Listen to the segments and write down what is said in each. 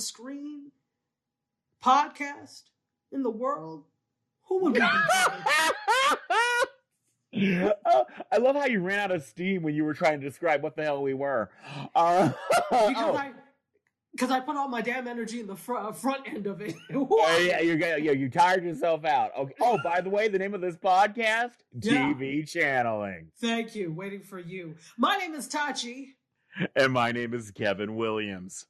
screen, podcast in the world. Who would be? oh, I love how you ran out of steam when you were trying to describe what the hell we were. Uh, Because oh, I, because I put all my damn energy in the fr- uh, front end of it. oh, yeah, you're yeah, you tired yourself out. Okay. Oh, by the way, the name of this podcast, Yeah. TV channeling, Thank you. Waiting for you. My name is Tachi. and my name is Kevin Williams.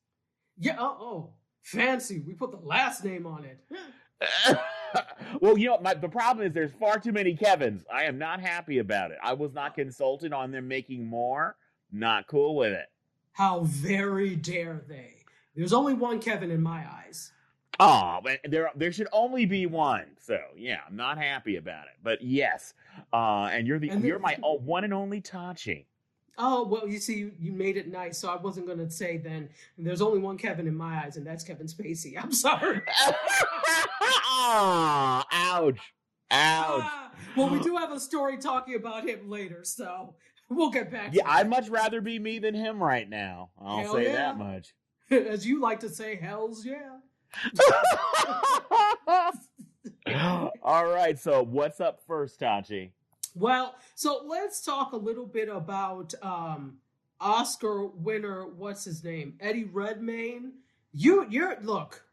Yeah. Oh, oh, fancy. We put the last name on it. well, you know, my, the problem is there's far too many Kevins. I am not happy about it. I was not consulted on them making more. Not cool with it. How very dare they? There's only one Kevin in my eyes. Oh, but there there should only be one. So yeah, I'm not happy about it. But yes, uh, and you're the And you're my one and only Tachi. Oh well, you see, you, made it nice, so I wasn't going to say then. There's only one Kevin in my eyes, and that's Kevin Spacey. I'm sorry. oh, ouch, ouch. Ah, well, we do have a story talking about him later, so we'll get back. Yeah, I'd much rather be me than him right now. I'll Hell say yeah. that much. as you like to say, hell's yeah. All right, so what's up first, Tachi? Well, so let's talk a little bit about um, Oscar winner. What's his name? Eddie Redmayne. You, you're look.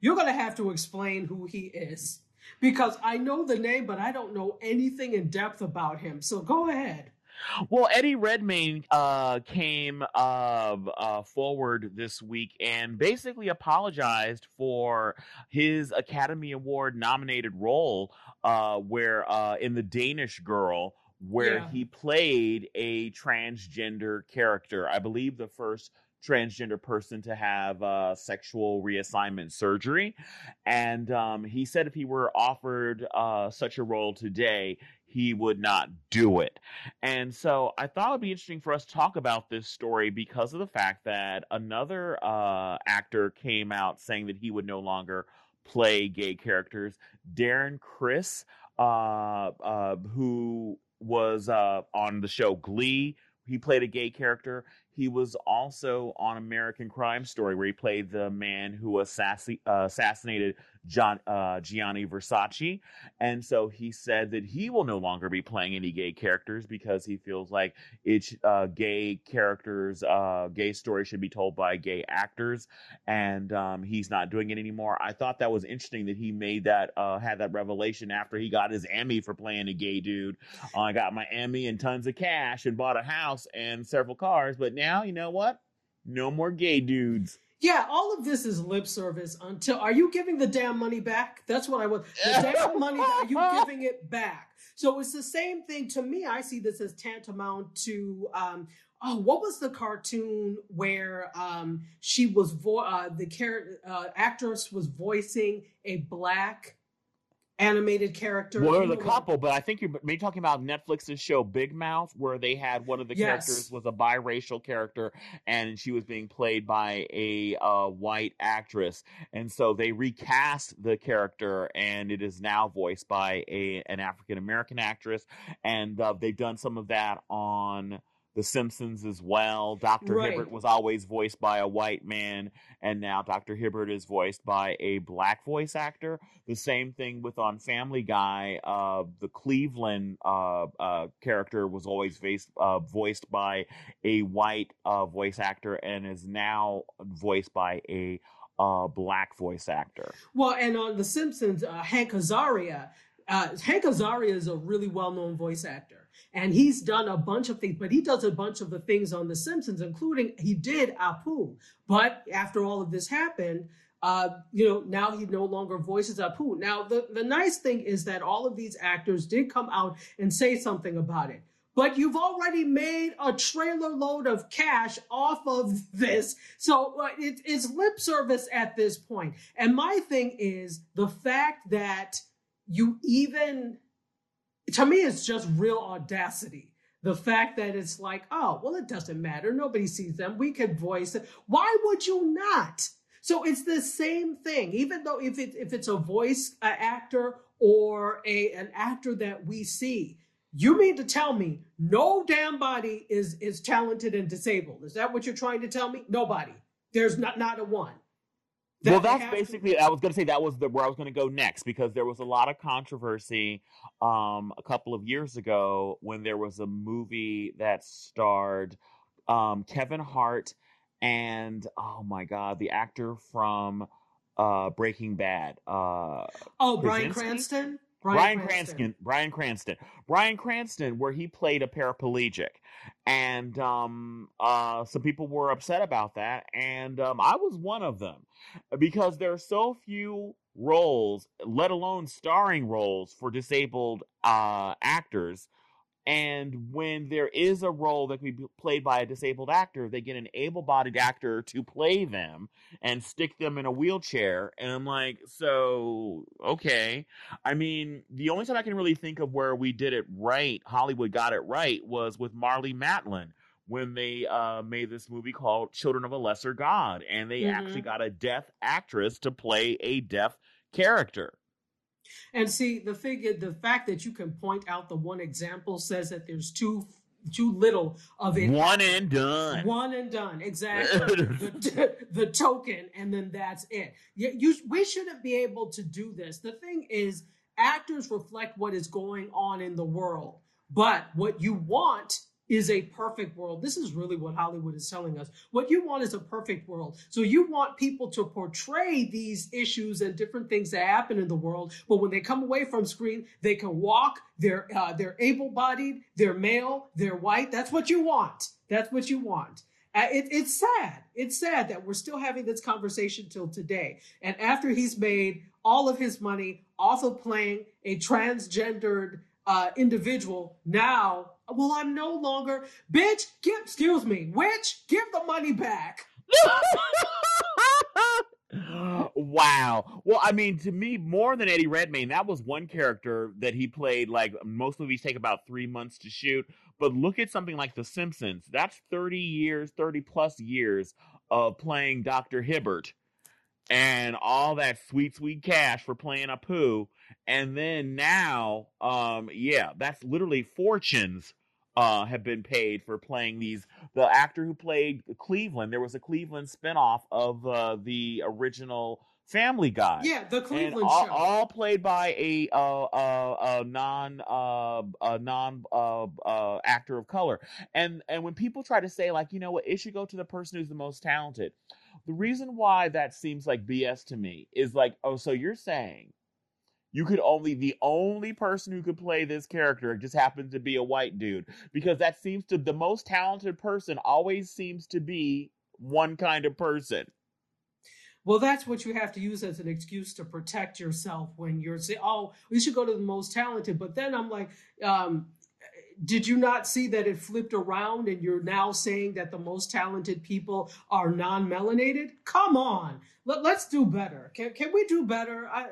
You're gonna have to explain who he is because I know the name, but I don't know anything in depth about him. So go ahead. Well, Eddie Redmayne uh, came uh, uh, forward this week and basically apologized for his Academy Award nominated role, uh, where uh, in the Danish Girl, where Yeah. he played a transgender character. I believe the first transgender person to have uh, sexual reassignment surgery, and um, he said if he were offered uh, such a role today, he would not do it. And so I thought it would be interesting for us to talk about this story because of the fact that another uh, actor came out saying that he would no longer play gay characters. Darren Criss, uh, uh, who was uh, on the show Glee, he played a gay character. He was also on American Crime Story, where he played the man who assassi- assassinated John uh, Gianni Versace. And so he said that he will no longer be playing any gay characters because he feels like it's uh, gay characters, uh, gay stories should be told by gay actors, and um, he's not doing it anymore. I thought that was interesting that he made that uh, had that revelation after he got his Emmy for playing a gay dude. I got my Emmy and tons of cash and bought a house and several cars, but now you know what? No more gay dudes. Yeah, all of this is lip service until are you giving the damn money back? That's what I want. The damn money, are you giving it back? So it's the same thing to me. I see this as tantamount to um oh, what was the cartoon where um she was vo- uh, the character uh, actress was voicing a black animated character. Well, there's a couple, but I think you're maybe talking about Netflix's show Big Mouth, where they had one of the Yes. characters was a biracial character, and she was being played by a uh, white actress, and so they recast the character, and it is now voiced by a an African American actress, and uh, they've done some of that on. The Simpsons as well. Dr. Right. Hibbert was always voiced by a white man, and now Dr. Hibbert is voiced by a black voice actor. The same thing with on Family Guy. Uh, the Cleveland uh, uh, character was always voiced, uh, voiced by a white uh, voice actor and is now voiced by a uh, black voice actor. Well, and on The Simpsons, uh, Hank Azaria, uh, Hank Azaria is a really well-known voice actor, and he's done a bunch of things. But he does a bunch of the things on The Simpsons, including he did Apu. But after all of this happened, uh, you know, now he no longer voices Apu. Now, the the nice thing is that all of these actors did come out and say something about it. But you've already made a trailer load of cash off of this. So uh, it, it's lip service at this point. And my thing is the fact that you even, to me, it's just real audacity the fact that it's like, oh, well, it doesn't matter. Nobody sees them. We could voice it. Why would you not? So it's the same thing, even though if it if it's a voice uh, actor or a an actor that we see, you mean to tell me no damn body is is talented and disabled? Is that what you're trying to tell me? Nobody. There's not not a one. That well, that's basically. To... I was going to say that was the where I was going to go next because there was a lot of controversy um, a couple of years ago when there was a movie that starred um, Kevin Hart and oh my god, the actor from uh, Breaking Bad. Uh, oh, Bryan Cranston. Bryan Cranston. Cranston. Bryan Cranston. Bryan Cranston, where he played a paraplegic, and um, uh, some people were upset about that, and um, I was one of them because there are so few roles, let alone starring roles for disabled uh, actors and when there is a role that can be played by a disabled actor, they get an able bodied actor to play them and stick them in a wheelchair. And I'm like, so, okay. I mean, the only time I can really think of where we did it right, Hollywood got it right, was with Marlee Matlin when they uh, made this movie called Children of a Lesser God. And they mm-hmm. actually got a deaf actress to play a deaf character. And see, the figure, the fact that you can point out the one example says that there's too too little of it. One and done. One and done. Exactly. the, the, token, and then that's it. You, you, we shouldn't be able to do this. The thing is, actors reflect what is going on in the world. But what you want is a perfect world. This is really what Hollywood is telling us. What you want is a perfect world. So you want people to portray these issues and different things that happen in the world, but when they come away from screen, they can walk. They're uh, they're able-bodied. They're male. They're white. That's what you want. That's what you want. Uh, it, it's sad. It's sad that we're still having this conversation till today. And after he's made all of his money off of playing a transgendered uh, individual, now well, I'm no longer, bitch, give, excuse me, witch, give the money back. wow. Well, I mean, to me, more than Eddie Redmayne, that was one character that he played. Like most movies take about three months to shoot, but look at something like The Simpsons. That's thirty years, thirty plus years of playing Doctor Hibbert, and all that sweet, sweet cash for playing Apu. And then now, um, yeah, that's literally fortunes uh, have been paid for playing these. The actor who played Cleveland, there was a Cleveland spinoff of uh, the original Family Guy. Yeah, the Cleveland all, show. All played by a, uh, uh, a non uh, a non uh, uh, actor of color. And and when people try to say like, you know what, it should go to the person who's the most talented. The reason why that seems like BS to me is like, oh, so you're saying you could only the only person who could play this character just happens to be a white dude. Because that seems to the most talented person always seems to be one kind of person. Well that's what you have to use as an excuse to protect yourself when you're saying oh we should go to the most talented. But then i'm like um, did you not see that it flipped around and you're now saying that the most talented people are non-melanated? Come on. Let, us do better. Can, can we do better? I,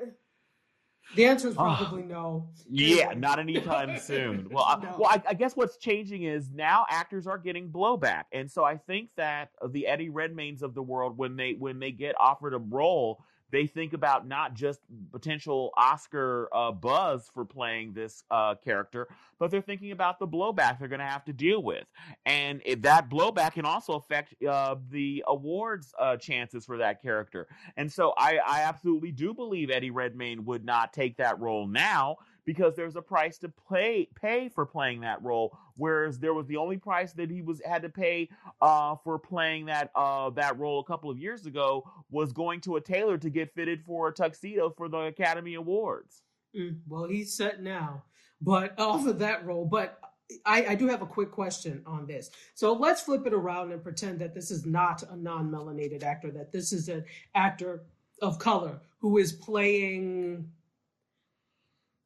the answer is ah. probably no. Yeah, not anytime soon. Well, I, no. well, I, I, guess what's changing is now actors are getting blowback, and so I think that the Eddie Redmaynes of the world, when they when they get offered a role, they think about not just potential Oscar uh, buzz for playing this uh, character, but they're thinking about the blowback they're going to have to deal with, and that blowback can also affect uh, the awards uh, chances for that character. And so, I, I absolutely do believe Eddie Redmayne would not take that role now because there's a price to pay pay for playing that role. Whereas there was the only price that he was had to pay uh, for playing that uh, that role a couple of years ago was going to a tailor to get fitted for a tuxedo for the Academy Awards. Mm, well, he's set now, but off of that role. But I, I, do have a quick question on this. So let's flip it around and pretend that this is not a non-melanated actor, that this is an actor of color who is playing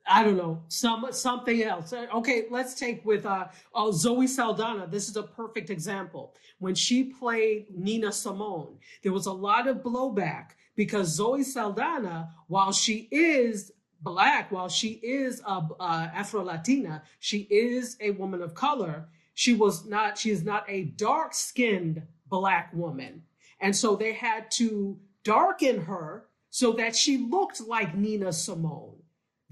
I don't know, some something else. Uh, okay, let's take with uh, uh, Zoe Saldana. This is a perfect example. When she played Nina Simone, there was a lot of blowback because Zoe Saldana, while she is black, while she is a uh, Afro Latina, she is a woman of color. She was not. She is not a dark skinned black woman, and so they had to darken her so that she looked like Nina Simone.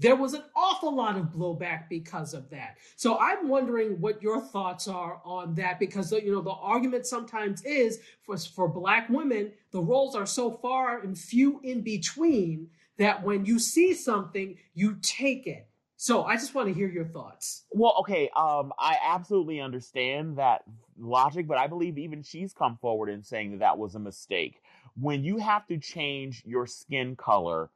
There was an awful lot of blowback because of that. So I'm wondering what your thoughts are on that because you know the argument sometimes is for for black women the roles are so far and few in between that when you see something, you take it. So I just want to hear your thoughts. Well, okay, um, I absolutely understand that logic, but I believe even she's come forward in saying that that was a mistake. When you have to change your skin color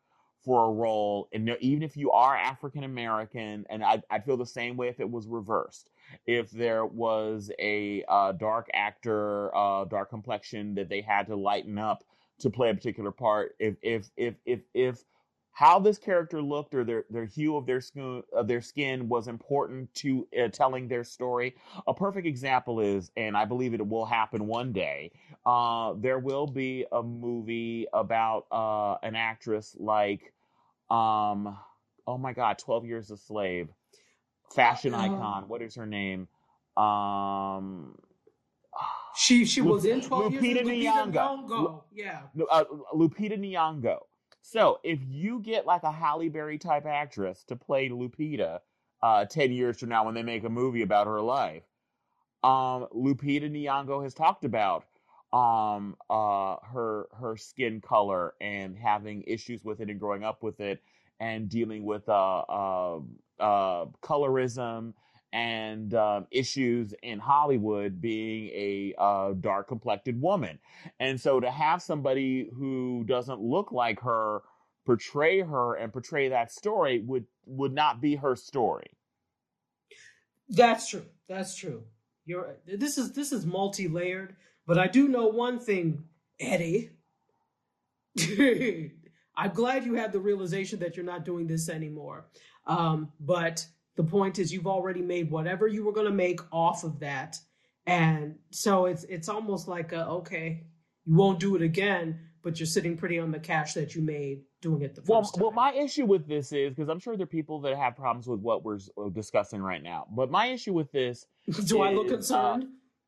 for a role, and even if you are African American, and I, would feel the same way if it was reversed. If there was a uh, dark actor, uh, dark complexion that they had to lighten up to play a particular part, if if if if if how this character looked or their, their hue of their skin of their skin was important to uh, telling their story. A perfect example is, and I believe it will happen one day. Uh, there will be a movie about uh, an actress like, um, oh my God, Twelve Years a Slave, fashion uh, icon. What is her name? Um, she she was in Twelve Lupita Years. Lupita Nyong'o. Nyong'o. Yeah. Uh, Lupita Nyong'o. So if you get like a Halle Berry type actress to play Lupita uh, 10 years from now when they make a movie about her life, um, Lupita Nyong'o has talked about um, uh, her her skin color and having issues with it and growing up with it and dealing with uh, uh, uh colorism and um, issues in Hollywood being a uh, dark complected woman. And so to have somebody who doesn't look like her portray her and portray that story would would not be her story. That's true. That's true. You're this is this is multi-layered, but I do know one thing, Eddie. I'm glad you had the realization that you're not doing this anymore. Um, but the point is you've already made whatever you were going to make off of that. And so it's it's almost like a, okay, you won't do it again, but you're sitting pretty on the cash that you made doing it the first well, time. Well, my issue with this is because I'm sure there are people that have problems with what we're discussing right now. But my issue with this, do is, I look uh, concerned? Uh,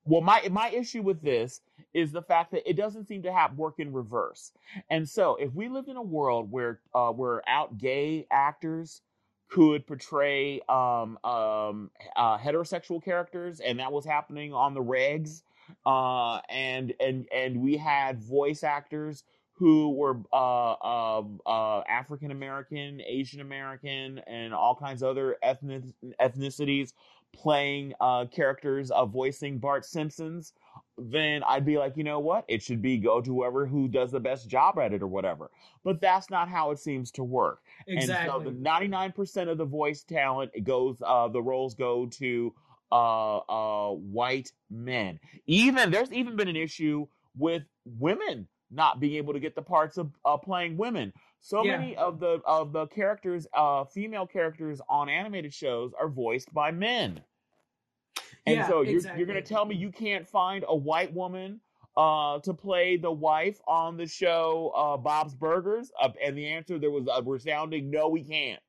well, my my issue with this is the fact that it doesn't seem to have work in reverse. And so, if we lived in a world where uh, we're out gay actors could portray um, um, uh, heterosexual characters, and that was happening on the regs. Uh, and and and we had voice actors who were uh, um, uh, African American, Asian American, and all kinds of other ethnic ethnicities playing uh, characters of voicing Bart Simpsons then I'd be like, you know what? It should be go to whoever who does the best job at it or whatever. But that's not how it seems to work. Exactly. And so the 99% of the voice talent goes uh the roles go to uh uh white men. Even there's even been an issue with women not being able to get the parts of uh, playing women. So yeah. many of the of the characters uh female characters on animated shows are voiced by men. And yeah, so you're, exactly. you're going to tell me you can't find a white woman uh, to play the wife on the show uh, Bob's Burgers? Uh, and the answer there was a resounding no, we can't.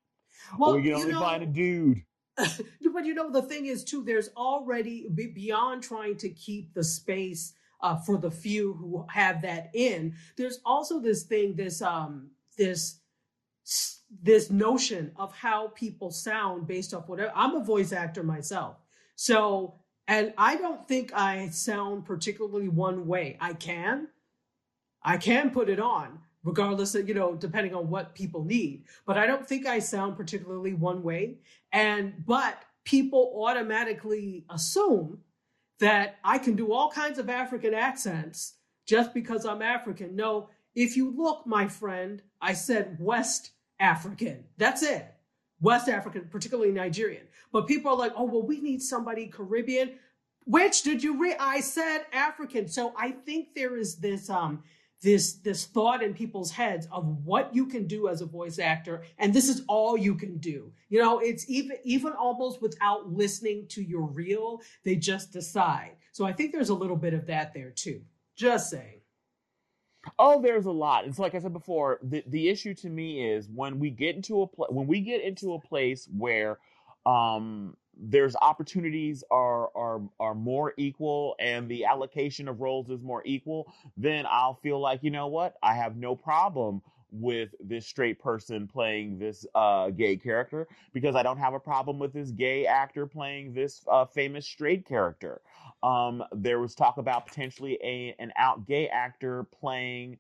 Well, we can only know, find a dude. but you know, the thing is, too, there's already beyond trying to keep the space uh, for the few who have that in. There's also this thing, this um, this this notion of how people sound based off whatever. I'm a voice actor myself. So, and I don't think I sound particularly one way. I can, I can put it on, regardless of, you know, depending on what people need. But I don't think I sound particularly one way. And, but people automatically assume that I can do all kinds of African accents just because I'm African. No, if you look, my friend, I said West African. That's it. West African, particularly Nigerian. But people are like, oh, well, we need somebody Caribbean. Which did you read? I said African. So I think there is this um this this thought in people's heads of what you can do as a voice actor, and this is all you can do. You know, it's even even almost without listening to your reel, they just decide. So I think there's a little bit of that there too. Just saying. Oh, there's a lot. It's like I said before. The the issue to me is when we get into a pl- when we get into a place where um there's opportunities are are are more equal and the allocation of roles is more equal, then I'll feel like you know what I have no problem with this straight person playing this uh, gay character because I don't have a problem with this gay actor playing this uh, famous straight character. Um, there was talk about potentially a an out gay actor playing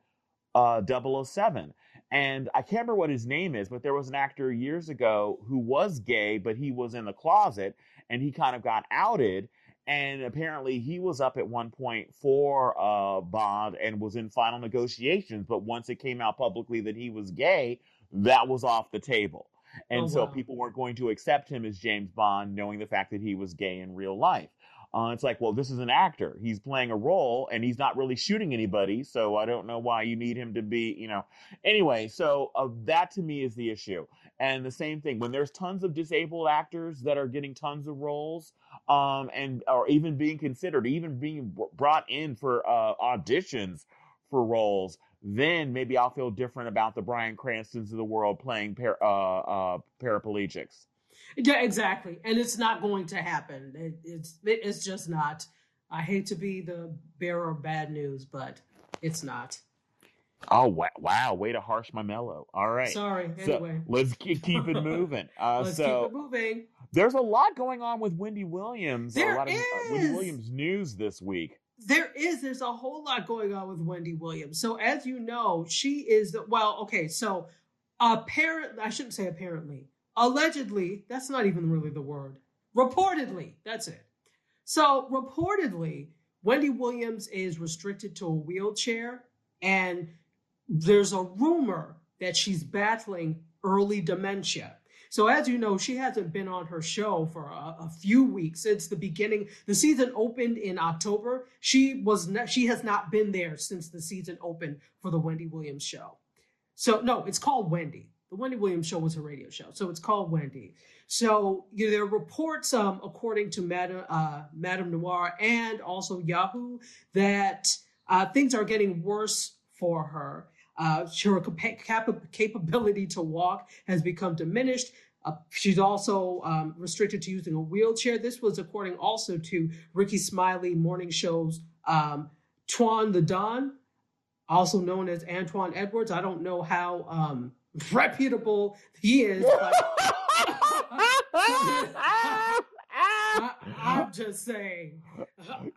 uh, 007. And I can't remember what his name is, but there was an actor years ago who was gay, but he was in the closet and he kind of got outed and apparently he was up at one point for uh, Bond and was in final negotiations. But once it came out publicly that he was gay, that was off the table. And oh, so wow. people weren't going to accept him as James Bond, knowing the fact that he was gay in real life. Uh, it's like, well, this is an actor. He's playing a role and he's not really shooting anybody. So I don't know why you need him to be, you know. Anyway, so uh, that to me is the issue. And the same thing when there's tons of disabled actors that are getting tons of roles, um, and or even being considered, even being brought in for uh, auditions for roles, then maybe I'll feel different about the Bryan Cranstons of the world playing uh, uh, paraplegics. Yeah, exactly, and it's not going to happen. It, it's it's just not. I hate to be the bearer of bad news, but it's not. Oh wow! Wow, way to harsh my mellow. All right. Sorry. Anyway, so let's keep, keep it moving. Uh, let's so keep it moving. There's a lot going on with Wendy Williams. There a lot is. of uh, Wendy Williams news this week. There is. There's a whole lot going on with Wendy Williams. So as you know, she is the well. Okay, so apparently, I shouldn't say apparently allegedly, that's not even really the word. Reportedly, that's it. So, reportedly, Wendy Williams is restricted to a wheelchair, and there's a rumor that she's battling early dementia. So, as you know, she hasn't been on her show for a, a, few weeks since the beginning. The season opened in October. She was not, she has not been there since the season opened for the Wendy Williams show. So, no, it's called Wendy. The Wendy Williams show was a radio show, so it's called Wendy. So you know, there are reports, um, according to Madame, uh, MadameNoire and also Yahoo, that uh, things are getting worse for her. Uh, her cap- capability to walk has become diminished. Uh, she's also um, restricted to using a wheelchair. This was according also to Rickey Smiley morning show's um, the Don, also known as Antoine Edwards. I don't know how um, reputable he is. I, am just saying.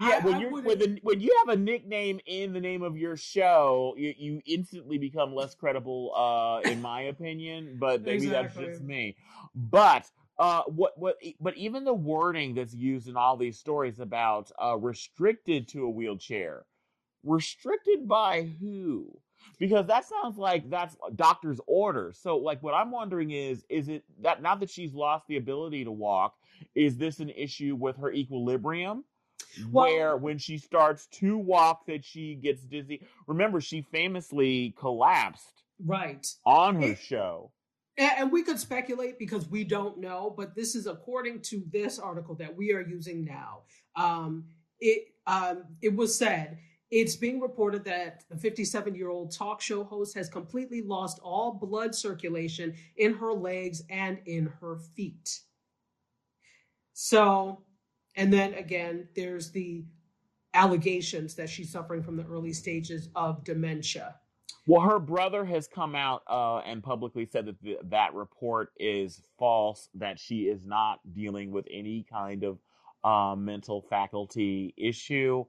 Yeah, when you when, when you have a nickname in the name of your show, you, you instantly become less credible, uh, in my opinion. But maybe exactly. that's just me. But uh, what what? But even the wording that's used in all these stories about uh, restricted to a wheelchair, restricted by who? Because that sounds like that's doctor's orders. So like what I'm wondering is is it that now that she's lost the ability to walk, is this an issue with her equilibrium? Well, where when she starts to walk that she gets dizzy. Remember she famously collapsed right on her it, show. And we could speculate because we don't know, but this is according to this article that we are using now. Um, it um, it was said it's being reported that the 57 year old talk show host has completely lost all blood circulation in her legs and in her feet. So, and then again, there's the allegations that she's suffering from the early stages of dementia. Well, her brother has come out uh, and publicly said that that report is false, that she is not dealing with any kind of uh, mental faculty issue.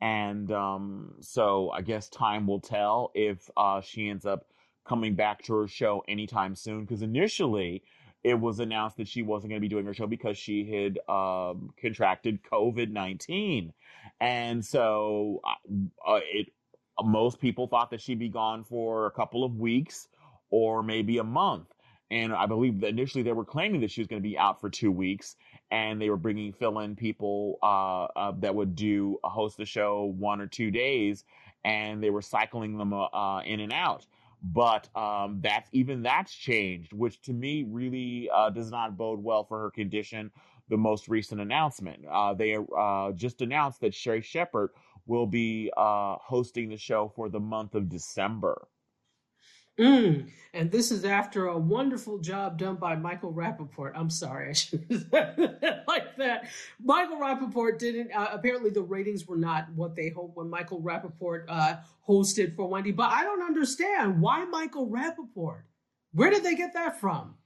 And um, so I guess time will tell if uh, she ends up coming back to her show anytime soon. Because initially, it was announced that she wasn't going to be doing her show because she had um, contracted COVID nineteen, and so uh, it. Most people thought that she'd be gone for a couple of weeks or maybe a month. And I believe that initially they were claiming that she was going to be out for two weeks, and they were bringing fill-in people uh, uh, that would do uh, host the show one or two days, and they were cycling them uh, uh, in and out. But um, that's even that's changed, which to me really uh, does not bode well for her condition. The most recent announcement, they just announced that Sherri Shepherd will be hosting the show for the month of December. Mm. And this is after a wonderful job done by Michael Rapaport. I'm sorry, I should have said like that. Michael Rapaport didn't, uh, apparently the ratings were not what they hoped when Michael Rapaport uh, hosted for Wendy. But I don't understand why Michael Rapaport? Where did they get that from?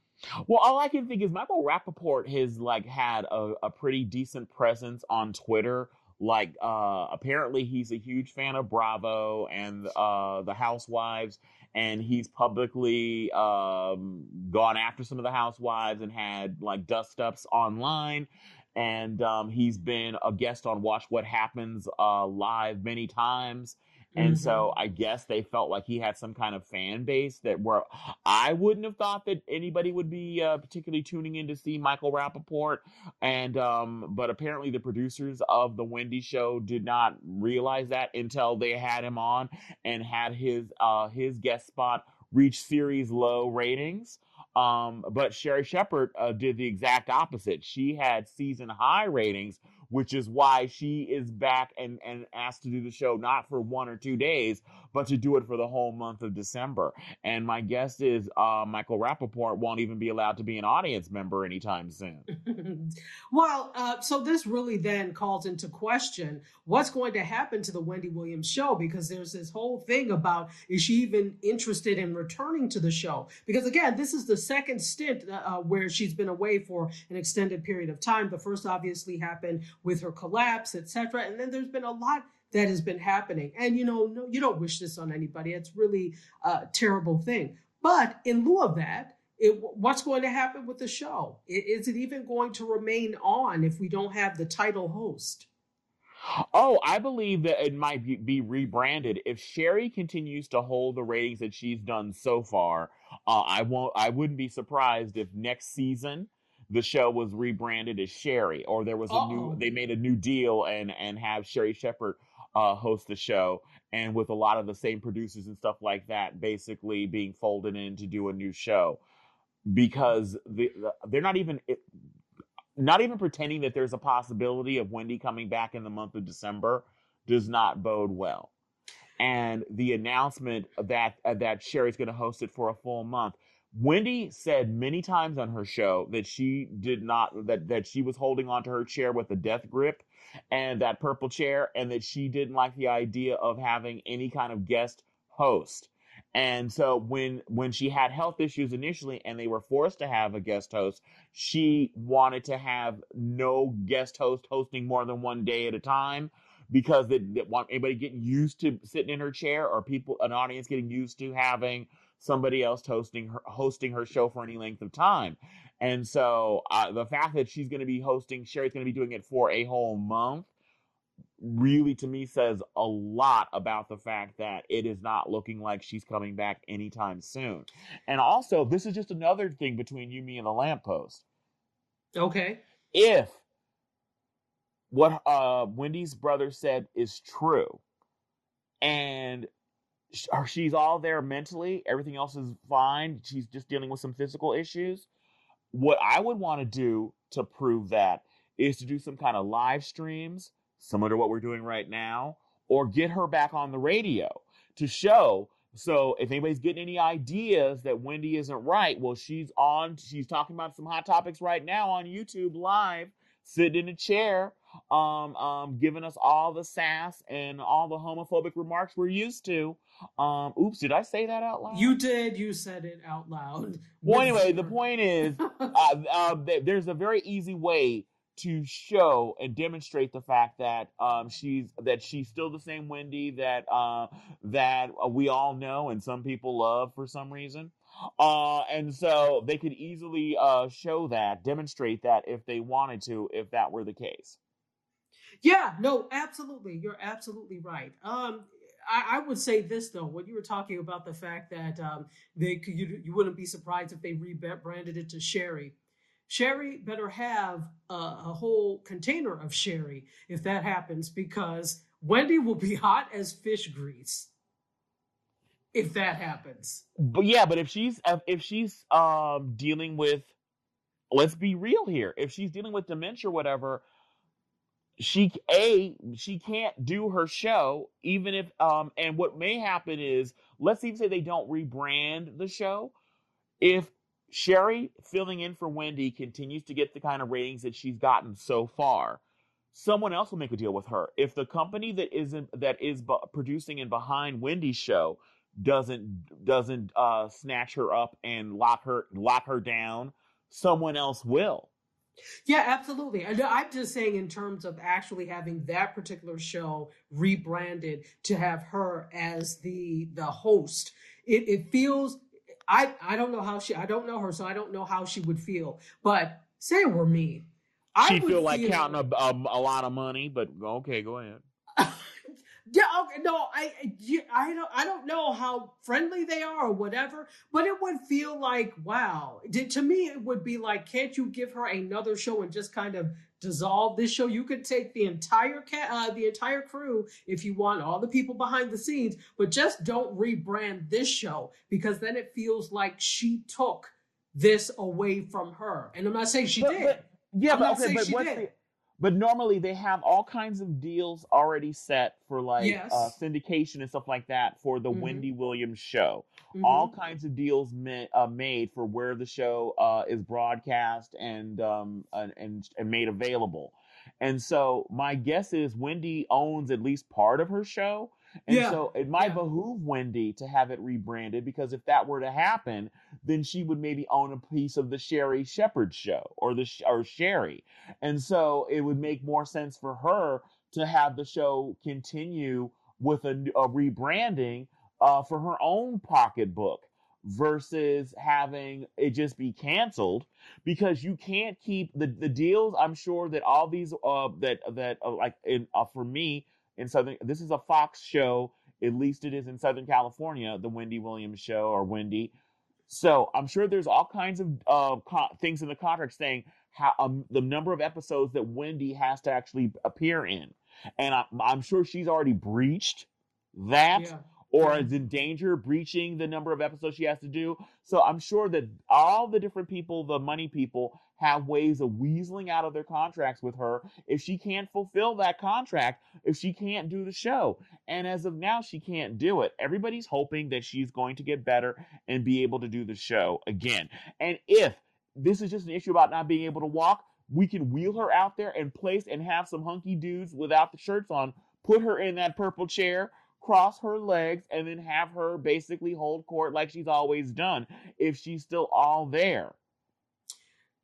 Well, all I can think is Michael Rapaport has like had a, a pretty decent presence on Twitter. Like, uh, apparently he's a huge fan of Bravo and uh, the Housewives, and he's publicly um, gone after some of the housewives and had like dust ups online. And um, he's been a guest on Watch What Happens uh, live many times. And mm-hmm. so I guess they felt like he had some kind of fan base that were, I wouldn't have thought that anybody would be uh, particularly tuning in to see Michael Rapaport. And, um, but apparently the producers of the Wendy show did not realize that until they had him on and had his, uh, his guest spot reach series low ratings. Um, but Sherri Shepherd uh, did the exact opposite. She had season high ratings, which is why she is back and, and asked to do the show not for one or two days, but to do it for the whole month of December. And my guess is uh, Michael Rapaport won't even be allowed to be an audience member anytime soon. well, uh, so this really then calls into question what's going to happen to the Wendy Williams show because there's this whole thing about is she even interested in returning to the show? Because again, this is the second stint uh, uh where she's been away for an extended period of time. The first obviously happened with her collapse, etc. And then there's been a lot that has been happening. And you know, no, you don't wish this on anybody. It's really a terrible thing. But in lieu of that, it, what's going to happen with the show? Is it even going to remain on if we don't have the title host? Oh, I believe that it might be, be rebranded. If Sherri continues to hold the ratings that she's done so far, uh, I won't. I wouldn't be surprised if next season the show was rebranded as Sherri, or there was a Uh-oh. new they made a new deal and and have Sherri Shepherd uh, host the show, and with a lot of the same producers and stuff like that, basically being folded in to do a new show because the, the they're not even it, not even pretending that there's a possibility of Wendy coming back in the month of December does not bode well. And the announcement that uh, that Sherri's going to host it for a full month Wendy said many times on her show that she did not that that she was holding onto her chair with a death grip and that purple chair and that she didn't like the idea of having any kind of guest host. And so when when she had health issues initially and they were forced to have a guest host, she wanted to have no guest host hosting more than one day at a time because they, they want anybody getting used to sitting in her chair or people an audience getting used to having somebody else hosting her hosting her show for any length of time. And so uh, the fact that she's going to be hosting, Sherri's going to be doing it for a whole month, really to me says a lot about the fact that it is not looking like she's coming back anytime soon. And also, this is just another thing between you, me, and the lamppost. Okay. If what uh, Wendy's brother said is true, and she's all there mentally. Everything else is fine. She's just dealing with some physical issues. What I would want to do to prove that is to do some kind of live streams, similar to what we're doing right now, or get her back on the radio to show. So if anybody's getting any ideas that Wendy isn't right, well, she's on, she's talking about some hot topics right now on YouTube live, sitting in a chair um, um, giving us all the sass and all the homophobic remarks we're used to. Um, oops, did I say that out loud? You did. You said it out loud. Well, anyway, the point is, uh, uh, there's a very easy way to show and demonstrate the fact that um, she's that she's still the same Wendy that uh, that we all know and some people love for some reason. Uh, and so they could easily uh, show that, demonstrate that if they wanted to, if that were the case. Yeah, no, absolutely. You're absolutely right. Um, I, I, would say this though, when you were talking about the fact that um, they could, you, you wouldn't be surprised if they rebranded it to Sherri. Sherri better have a, a whole container of sherry if that happens, because Wendy will be hot as fish grease if that happens. But yeah, but if she's if she's um dealing with let's be real here. If she's dealing with dementia or whatever, she a she can't do her show even if um and what may happen is let's even say they don't rebrand the show if sherry filling in for Wendy continues to get the kind of ratings that she's gotten so far someone else will make a deal with her. If the company that isn't that is bu- producing and behind Wendy's show doesn't doesn't uh snatch her up and lock her lock her down someone else will Yeah, absolutely. I know- I'm just saying, in terms of actually having that particular show rebranded to have her as the the host, it, it feels. I I don't know how she. I don't know her, so I don't know how she would feel. But say it were me, I she would feel like counting a, a, a lot of money but okay go ahead yeah, okay, no, I, I, I don't, I don't know how friendly they are or whatever, but it would feel like, wow. To to me, it would be like, can't you give her another show and just kind of dissolve this show? You could take the entire cat, uh, the entire crew, if you want, all the people behind the scenes, but just don't rebrand this show because then it feels like she took this away from her. And I'm not saying she But- did. but- yeah I'm but not okay saying but she what's did. the but normally they have all kinds of deals already set for like Yes. uh, syndication and stuff like that for the Mhm. Wendy Williams show. Mhm. all kinds of deals ma- uh, made for where the show uh, is broadcast and, um, and and and made available. And so my guess is Wendy owns at least part of her show. And Yeah, so it might yeah. behoove Wendy to have it rebranded because if that were to happen, then she would maybe own a piece of the Sherri Shepherd show or the or Sherri. And so it would make more sense for her to have the show continue with a rebranding uh, for her own pocketbook versus having it just be canceled because you can't keep the, the deals. I'm sure that all these uh, that that uh, like in uh, for me in Southern this is a Fox show. At least it is in Southern California, the Wendy Williams show or Wendy. So I'm sure there's all kinds of uh, co- things in the contract saying how um, the number of episodes that Wendy has to actually appear in, and I, I'm sure she's already breached that Yeah. Or is in danger of breaching the number of episodes she has to do. So I'm sure that all the different people, the money people, have ways of weaseling out of their contracts with her if she can't fulfill that contract, if she can't do the show. And as of now, she can't do it. Everybody's hoping that she's going to get better and be able to do the show again. And if this is just an issue about not being able to walk, we can wheel her out there and place and have some hunky dudes without the shirts on put her in that purple chair cross her legs and then have her basically hold court like she's always done if she's still all there?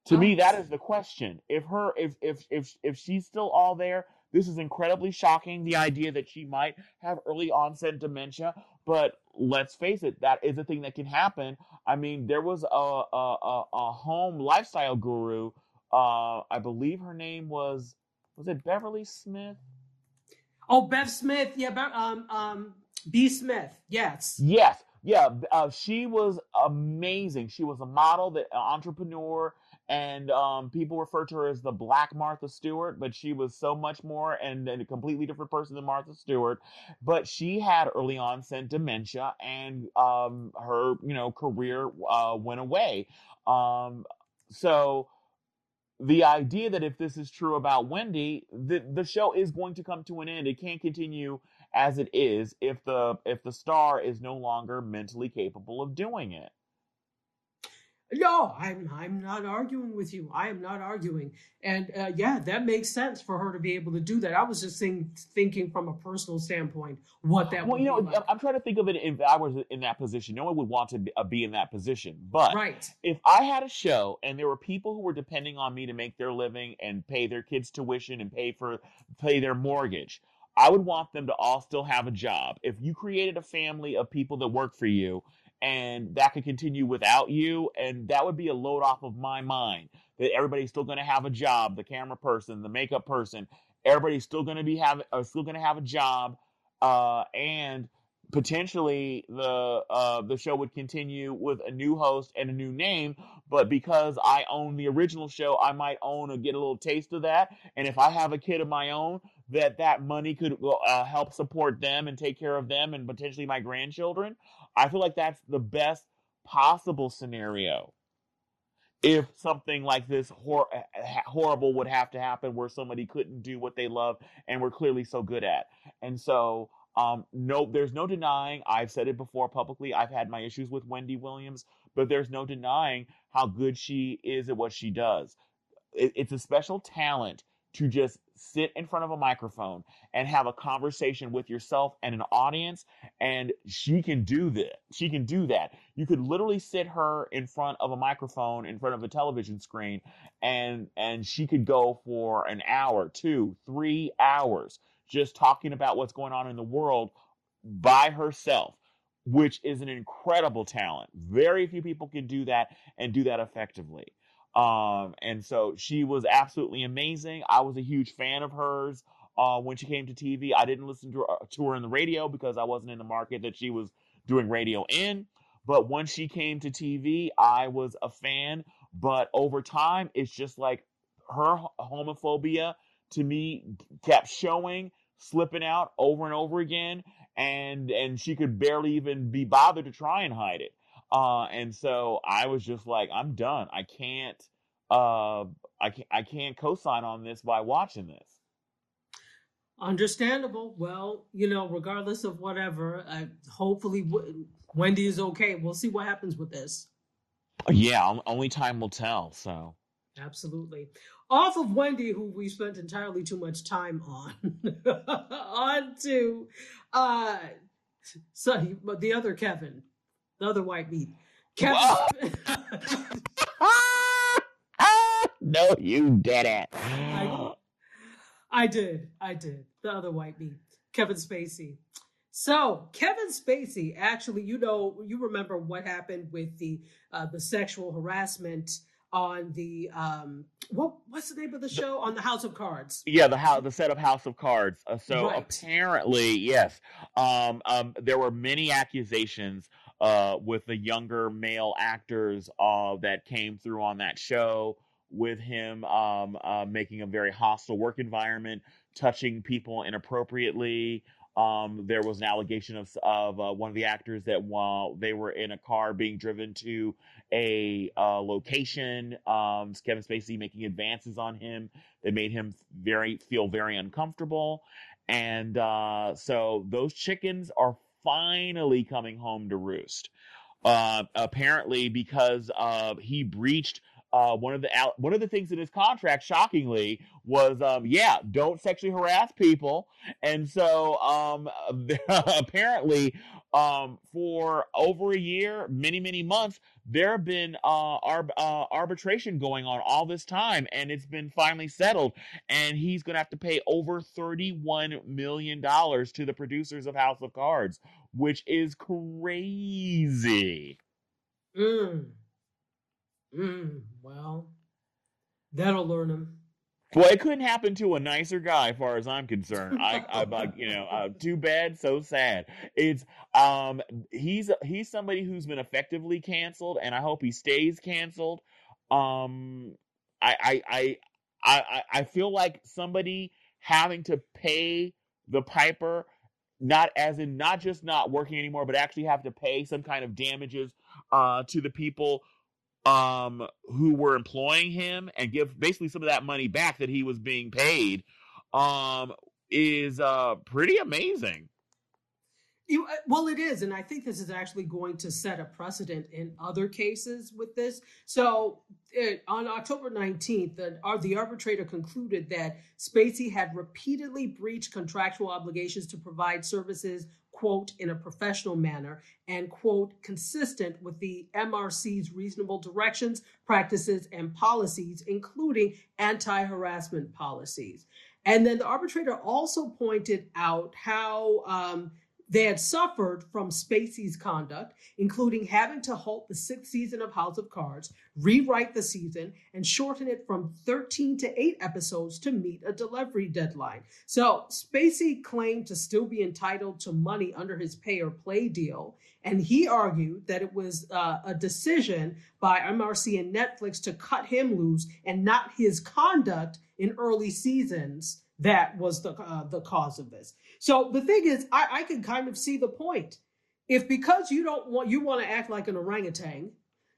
To me that is the question. If her if if if if she's still all there this is incredibly shocking the idea that she might have early onset dementia. But let's face it that is a thing that can happen. I mean there was a a a, a home lifestyle guru uh i believe her name was was it beverly smith Oh, Bev Smith. Yeah, Bev, um, um, B. Smith. Yes. Yes, yeah. Uh, she was amazing. She was a model, the entrepreneur, and um, people refer to her as the Black Martha Stewart. But she was so much more and, and a completely different person than Martha Stewart. But she had early onset dementia, and um, her you know career uh, went away. Um, so the idea that if this is true about Wendy, the the show is going to come to an end. It can't continue as it is if the if the star is no longer mentally capable of doing it. No, I'm I'm not arguing with you. I am not arguing, and uh, yeah, that makes sense for her to be able to do that. I was just think, thinking from a personal standpoint what that Well, you know, like. I'm trying to think of it if I was in that position. No one would want to uh, be in that position, but right. if I had a show and there were people who were depending on me to make their living and pay their kids' tuition and pay for pay their mortgage, I would want them to all still have a job. If you created a family of people that work for you and that could continue without you, and that would be a load off of my mind that everybody's still going to have a job, the camera person, the makeup person, everybody's still going to be are still going to have a job, uh, and potentially the uh, the show would continue with a new host and a new name. But because I own the original show, I might own or get a little taste of that. And if I have a kid of my own, that that money could uh, help support them and take care of them and potentially my grandchildren. I feel like that's the best possible scenario. if something like this hor- horrible would have to happen where somebody couldn't do what they love and were clearly so good at. And so, um, no, there's no denying. I've said it before publicly. I've had my issues with Wendy Williams, but there's no denying how good she is at what she does. It, it's a special talent to just sit in front of a microphone and have a conversation with yourself and an audience and she can do that she can do that. You could literally sit her in front of a microphone in front of a television screen and and she could go for an hour two three hours just talking about what's going on in the world by herself which is an incredible talent. Very few people can do that and do that effectively um, and so she was absolutely amazing. I was a huge fan of hers uh, when she came to TV. I didn't listen to her, to her in the radio because I wasn't in the market that she was doing radio in. But once she came to TV, I was a fan. But over time, it's just like her homophobia to me kept showing, slipping out over and over again, and and she could barely even be bothered to try and hide it. Uh, and so I was just like, I'm done. I can't, uh, I can't, I can't co-sign on this by watching this. Understandable. Well, you know, regardless of whatever, I, hopefully w- Wendy is okay. We'll see what happens with this. Yeah, only time will tell. So, absolutely. Off of Wendy, who we spent entirely too much time on, on to uh, so the other Kevin, the other white meat. Kevin. no, you did it. I, I did. I did. The other white meat. Kevin Spacey. So Kevin Spacey, actually, you know, you remember what happened with the uh, the sexual harassment on the um what what's the name of the show on the House of Cards? Yeah, the house the set of House of Cards. Uh, so right. apparently, yes, um, um, there were many accusations uh, with the younger male actors uh, that came through on that show with him um, uh, making a very hostile work environment, touching people inappropriately. Um, there was an allegation of of uh, one of the actors that while they were in a car being driven to a uh, location, um, Kevin Spacey making advances on him that made him very feel very uncomfortable, and uh, so those chickens are finally coming home to roost. Uh, apparently, because uh, he breached uh, one of the one of the things in his contract, shockingly, was um, yeah, don't sexually harass people. And so um, apparently, um, for over a year, many many months, there have been uh, arb- uh, arbitration going on all this time, and it's been finally settled. And he's going to have to pay over thirty one million dollars to the producers of House of Cards, which is crazy. Mm. Mm, well, that'll learn him. Well, it couldn't happen to a nicer guy, as far as I'm concerned. I, I, you know, uh, too bad, so sad. It's, um, he's he's somebody who's been effectively canceled, and I hope he stays canceled. Um, I, I, I, I, I feel like somebody having to pay the piper, not as in not just not working anymore, but actually have to pay some kind of damages, uh, to the people um who were employing him and give basically some of that money back that he was being paid um is uh pretty amazing well, it is, and I think this is actually going to set a precedent in other cases with this. So, it, on October 19th, the, uh, the arbitrator concluded that Spacey had repeatedly breached contractual obligations to provide services quote, in a professional manner, and quote, consistent with the MRC's reasonable directions, practices, and policies, including anti harassment policies. And then the arbitrator also pointed out how um, they had suffered from Spacey's conduct, including having to halt the sixth season of House of Cards, rewrite the season, and shorten it from 13 to 8 episodes to meet a delivery deadline. So Spacey claimed to still be entitled to money under his pay or play deal. And he argued that it was uh, a decision by MRC and Netflix to cut him loose and not his conduct in early seasons that was the uh, the cause of this. So the thing is, I, I can kind of see the point. If because you don't want you want to act like an orangutan,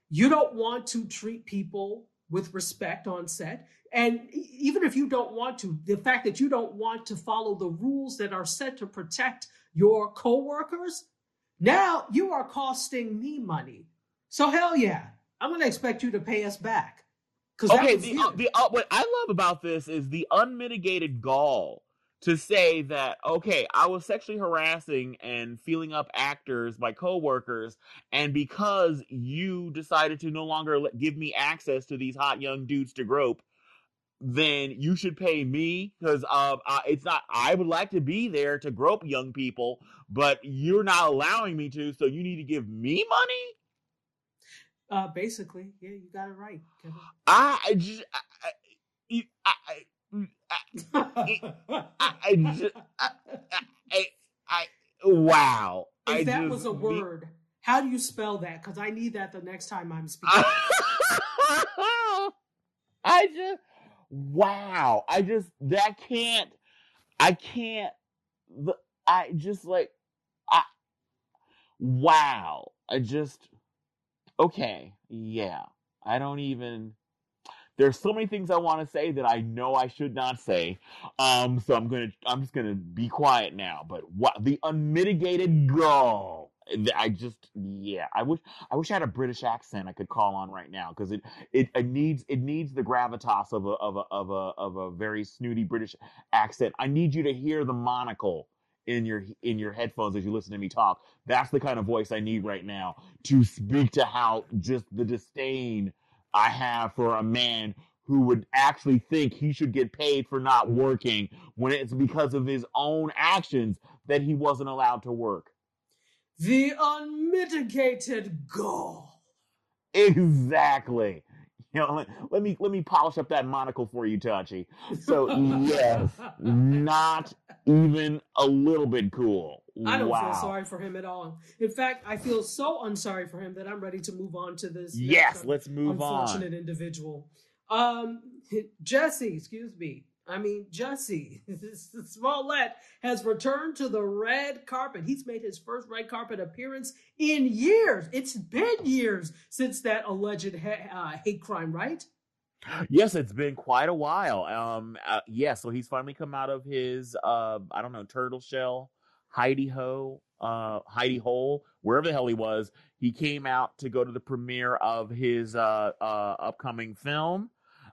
you don't want to treat people with respect on set. And even if you don't want to, the fact that you don't want to follow the rules that are set to protect your coworkers, now you are costing me money. So hell yeah, I'm going to expect you to pay us back. Okay, the, uh, the uh, what I love about this is the unmitigated gall to say that okay, I was sexually harassing and feeling up actors, my coworkers, and because you decided to no longer let, give me access to these hot young dudes to grope, then you should pay me because uh, uh, it's not. I would like to be there to grope young people, but you're not allowing me to, so you need to give me money. Uh, basically, yeah, you got it right. Kevin. I, I just, I, I, I, I, just, I, I, I, wow. If I that was a word, how do you spell that? Because I need that the next time I'm speaking. I just wow. I just that can't I can't I just like I wow. I just okay. Yeah. I don't even there's so many things I want to say that I know I should not say. Um so I'm to I'm just to be quiet now, but what the unmitigated gall I just yeah, I wish I wish I had a British accent I could call on right now because it, it it needs it needs the gravitas of a of a of a of a very snooty British accent. I need you to hear the monocle in your in your headphones as you listen to me talk. That's the kind of voice I need right now to speak to how just the disdain I have for a man who would actually think he should get paid for not working when it's because of his own actions that he wasn't allowed to work the unmitigated gall. Exactly. You know, let, let, me let me polish up that monocle for you, Tachi. So yes, not even a little bit cool. I don't wow. feel sorry for him at all. In fact, I feel so unsorry for him that I'm ready to move on to this. Yes, let's move unfortunate on. Unfortunate individual. Um, Jesse, excuse me. I mean, Jesse Smollett has returned to the red carpet. He's made his first red carpet appearance in years. It's been years since that alleged ha- uh, hate crime, right? Yes, it's been quite a while. Um, uh, yeah, so he's finally come out of his, uh, I don't know, turtle shell, Heidi Ho, uh, Heidi Hole, wherever the hell he was. He came out to go to the premiere of his uh, uh, upcoming film.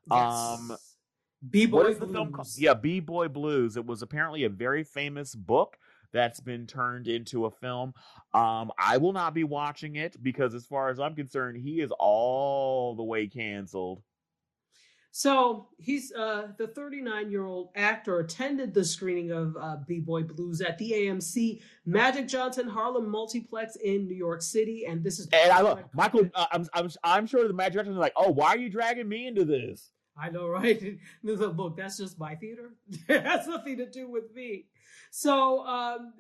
Yes. Um, B Boy the film called? Yeah, B Boy Blues. It was apparently a very famous book that's been turned into a film. Um, I will not be watching it because, as far as I'm concerned, he is all the way canceled. So he's uh, the 39 year old actor attended the screening of uh, B Boy Blues at the AMC Magic Johnson Harlem Multiplex in New York City, and this is. And I love Michael. Uh, I'm, I'm I'm sure the Magic Johnson is like, oh, why are you dragging me into this? I know, right? look, that's just my theater. it has nothing to do with me. So um,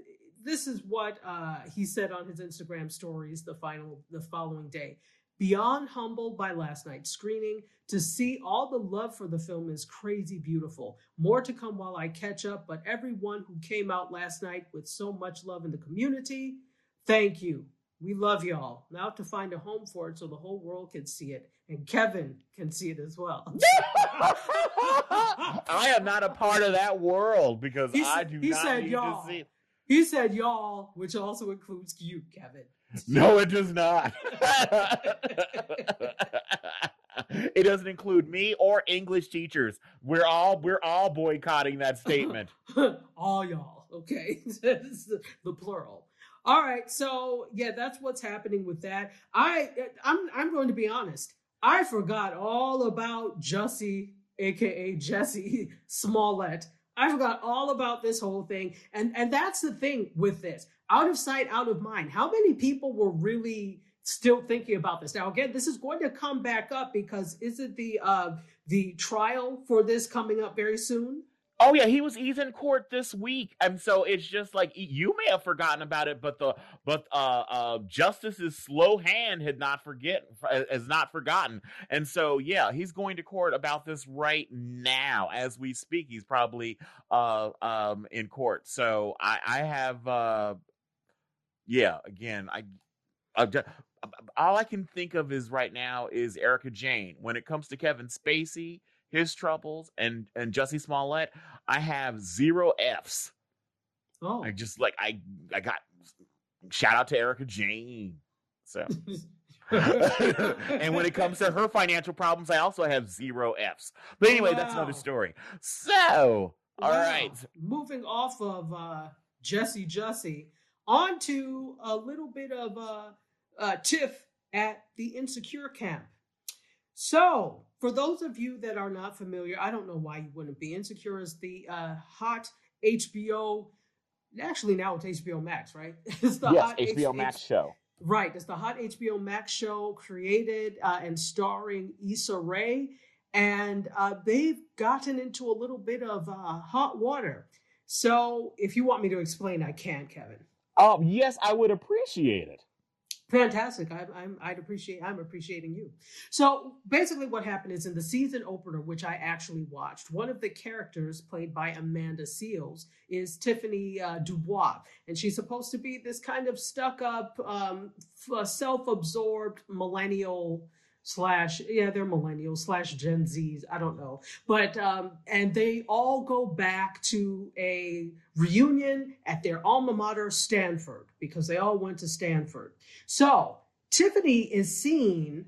this is what uh, he said on his Instagram stories the final the following day. Beyond humbled by last night's screening, to see all the love for the film is crazy beautiful. More to come while I catch up, but everyone who came out last night with so much love in the community, thank you. We love y'all. Now to find a home for it so the whole world can see it and Kevin can see it as well. I am not a part of that world because he, I do he not said need y'all. to see it. He said y'all, which also includes you, Kevin. No, it does not. it doesn't include me or English teachers. We're all we're all boycotting that statement. all y'all, okay? the plural. All right, so yeah, that's what's happening with that. I I'm I'm going to be honest. I forgot all about Jussie, aka Jesse Smollett. I forgot all about this whole thing. And and that's the thing with this. Out of sight, out of mind. How many people were really still thinking about this? Now again, this is going to come back up because is it the uh the trial for this coming up very soon? Oh yeah, he was he's in court this week, and so it's just like you may have forgotten about it, but the but uh, uh Justice's slow hand had not forget has not forgotten, and so yeah, he's going to court about this right now as we speak. He's probably uh um in court, so I I have uh yeah again I. I, all I can think of is right now is Erika Jayne. When it comes to Kevin Spacey, his troubles, and and Jussie Smollett, I have zero Fs. Oh, I just like I I got shout out to Erika Jayne. So and when it comes to her financial problems, I also have zero F's. But anyway, wow. that's another story. So, all wow. right, Moving off of uh, Jesse Jussie, on to a little bit of uh, uh, Tiff at the Insecure camp. So, for those of you that are not familiar, I don't know why you wouldn't be. Insecure is the uh, hot HBO. Actually, now it's HBO Max, right? It's the yes, hot HBO H- Max H- show. Right. It's the hot HBO Max show created uh, and starring Issa Rae. And uh, they've gotten into a little bit of uh, hot water. So if you want me to explain, I can, Kevin. Um, yes, I would appreciate it. Fantastic. I, I'm, I'd appreciate. I'm appreciating you. So basically, what happened is in the season opener, which I actually watched, one of the characters played by Amanda Seales is Tiffany uh, Dubois, and she's supposed to be this kind of stuck-up, um, self-absorbed millennial slash yeah they're millennials slash gen z's i don't know. But um and they all go back to a reunion at their alma mater stanford because they all went to stanford. So tiffany is seen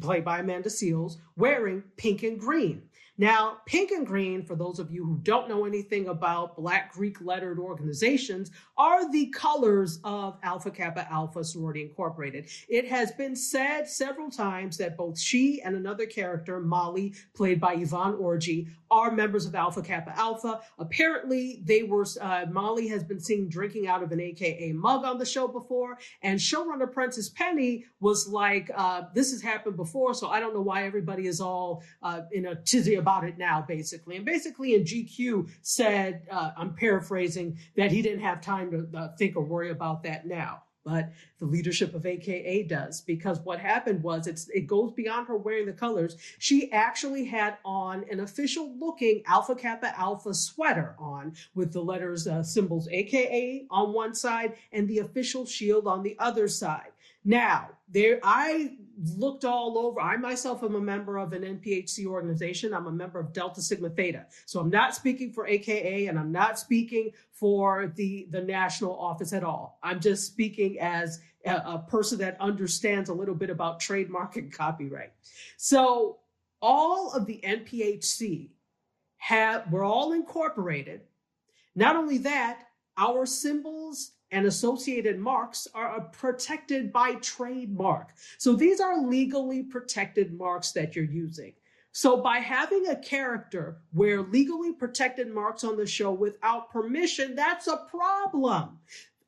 played by amanda seales wearing pink and green now, pink and green, for those of you who don't know anything about Black Greek lettered organizations, are the colors of Alpha Kappa Alpha Sorority Incorporated. It has been said several times that both she and another character, Molly, played by Yvonne Orji, are members of Alpha Kappa Alpha. Apparently, they were, uh, Molly has been seen drinking out of an AKA mug on the show before, and showrunner Prentice Penny was like, uh, this has happened before, so I don't know why everybody is all uh, in a tizzy about about it now, basically. And basically, in GQ said, uh, I'm paraphrasing, that he didn't have time to uh, think or worry about that now. But the leadership of AKA does because what happened was it's it goes beyond her wearing the colors. She actually had on an official looking Alpha Kappa Alpha sweater on with the letters uh, symbols AKA on one side and the official shield on the other side. Now, there I looked all over. I myself am a member of an NPHC organization. I'm a member of Delta Sigma Theta. So I'm not speaking for AKA and I'm not speaking for the, the national office at all. I'm just speaking as a, a person that understands a little bit about trademark and copyright. So all of the NPHC have, we're all incorporated. Not only that, our symbols and associated marks are protected by trademark. So these are legally protected marks that you're using. So by having a character wear legally protected marks on the show without permission, that's a problem.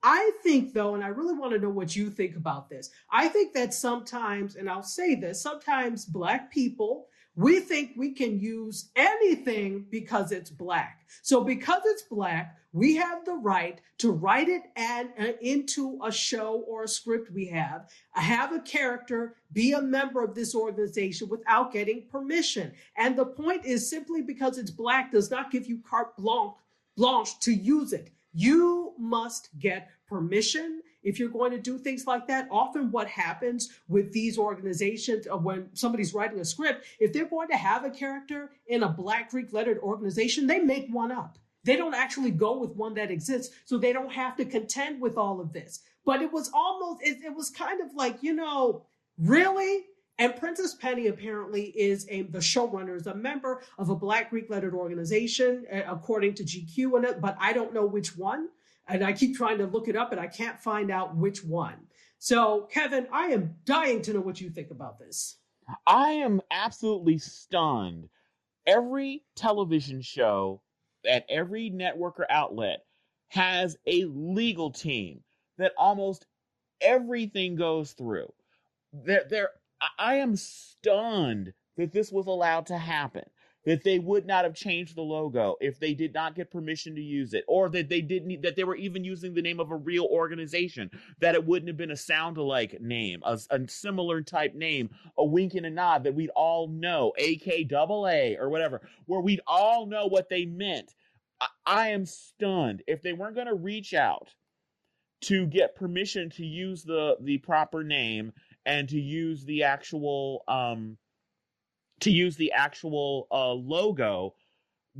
I think though, and I really want to know what you think about this. I think that sometimes, and I'll say this, sometimes black people we think we can use anything because it's black. So because it's black, we have the right to write it and uh, into a show or a script we have, have a character, be a member of this organization without getting permission. And the point is simply because it's black does not give you carte blanche, blanche to use it. You must get permission if you're going to do things like that. Often, what happens with these organizations uh, when somebody's writing a script, if they're going to have a character in a Black Greek lettered organization, they make one up. They don't actually go with one that exists, so they don't have to contend with all of this. But it was almost, it, it was kind of like, you know, really? And Prentice Penny apparently is a the showrunner, is a member of a Black Greek lettered organization, uh, according to GQ, but I don't know which one. And I keep trying to look it up, and I can't find out which one. So, Kevin, I am dying to know what you think about this. I am absolutely stunned. Every television show at every network or outlet has a legal team that almost everything goes through. There, there, I am stunned that this was allowed to happen that they would not have changed the logo if they did not get permission to use it, or that they didn't that they were even using the name of a real organization, that it wouldn't have been a sound alike name, a, a similar type name, a wink and a nod that we'd all know, AK double A or whatever, where we'd all know what they meant. I, I am stunned. If they weren't going to reach out to get permission to use the the proper name and to use the actual um to use the actual uh logo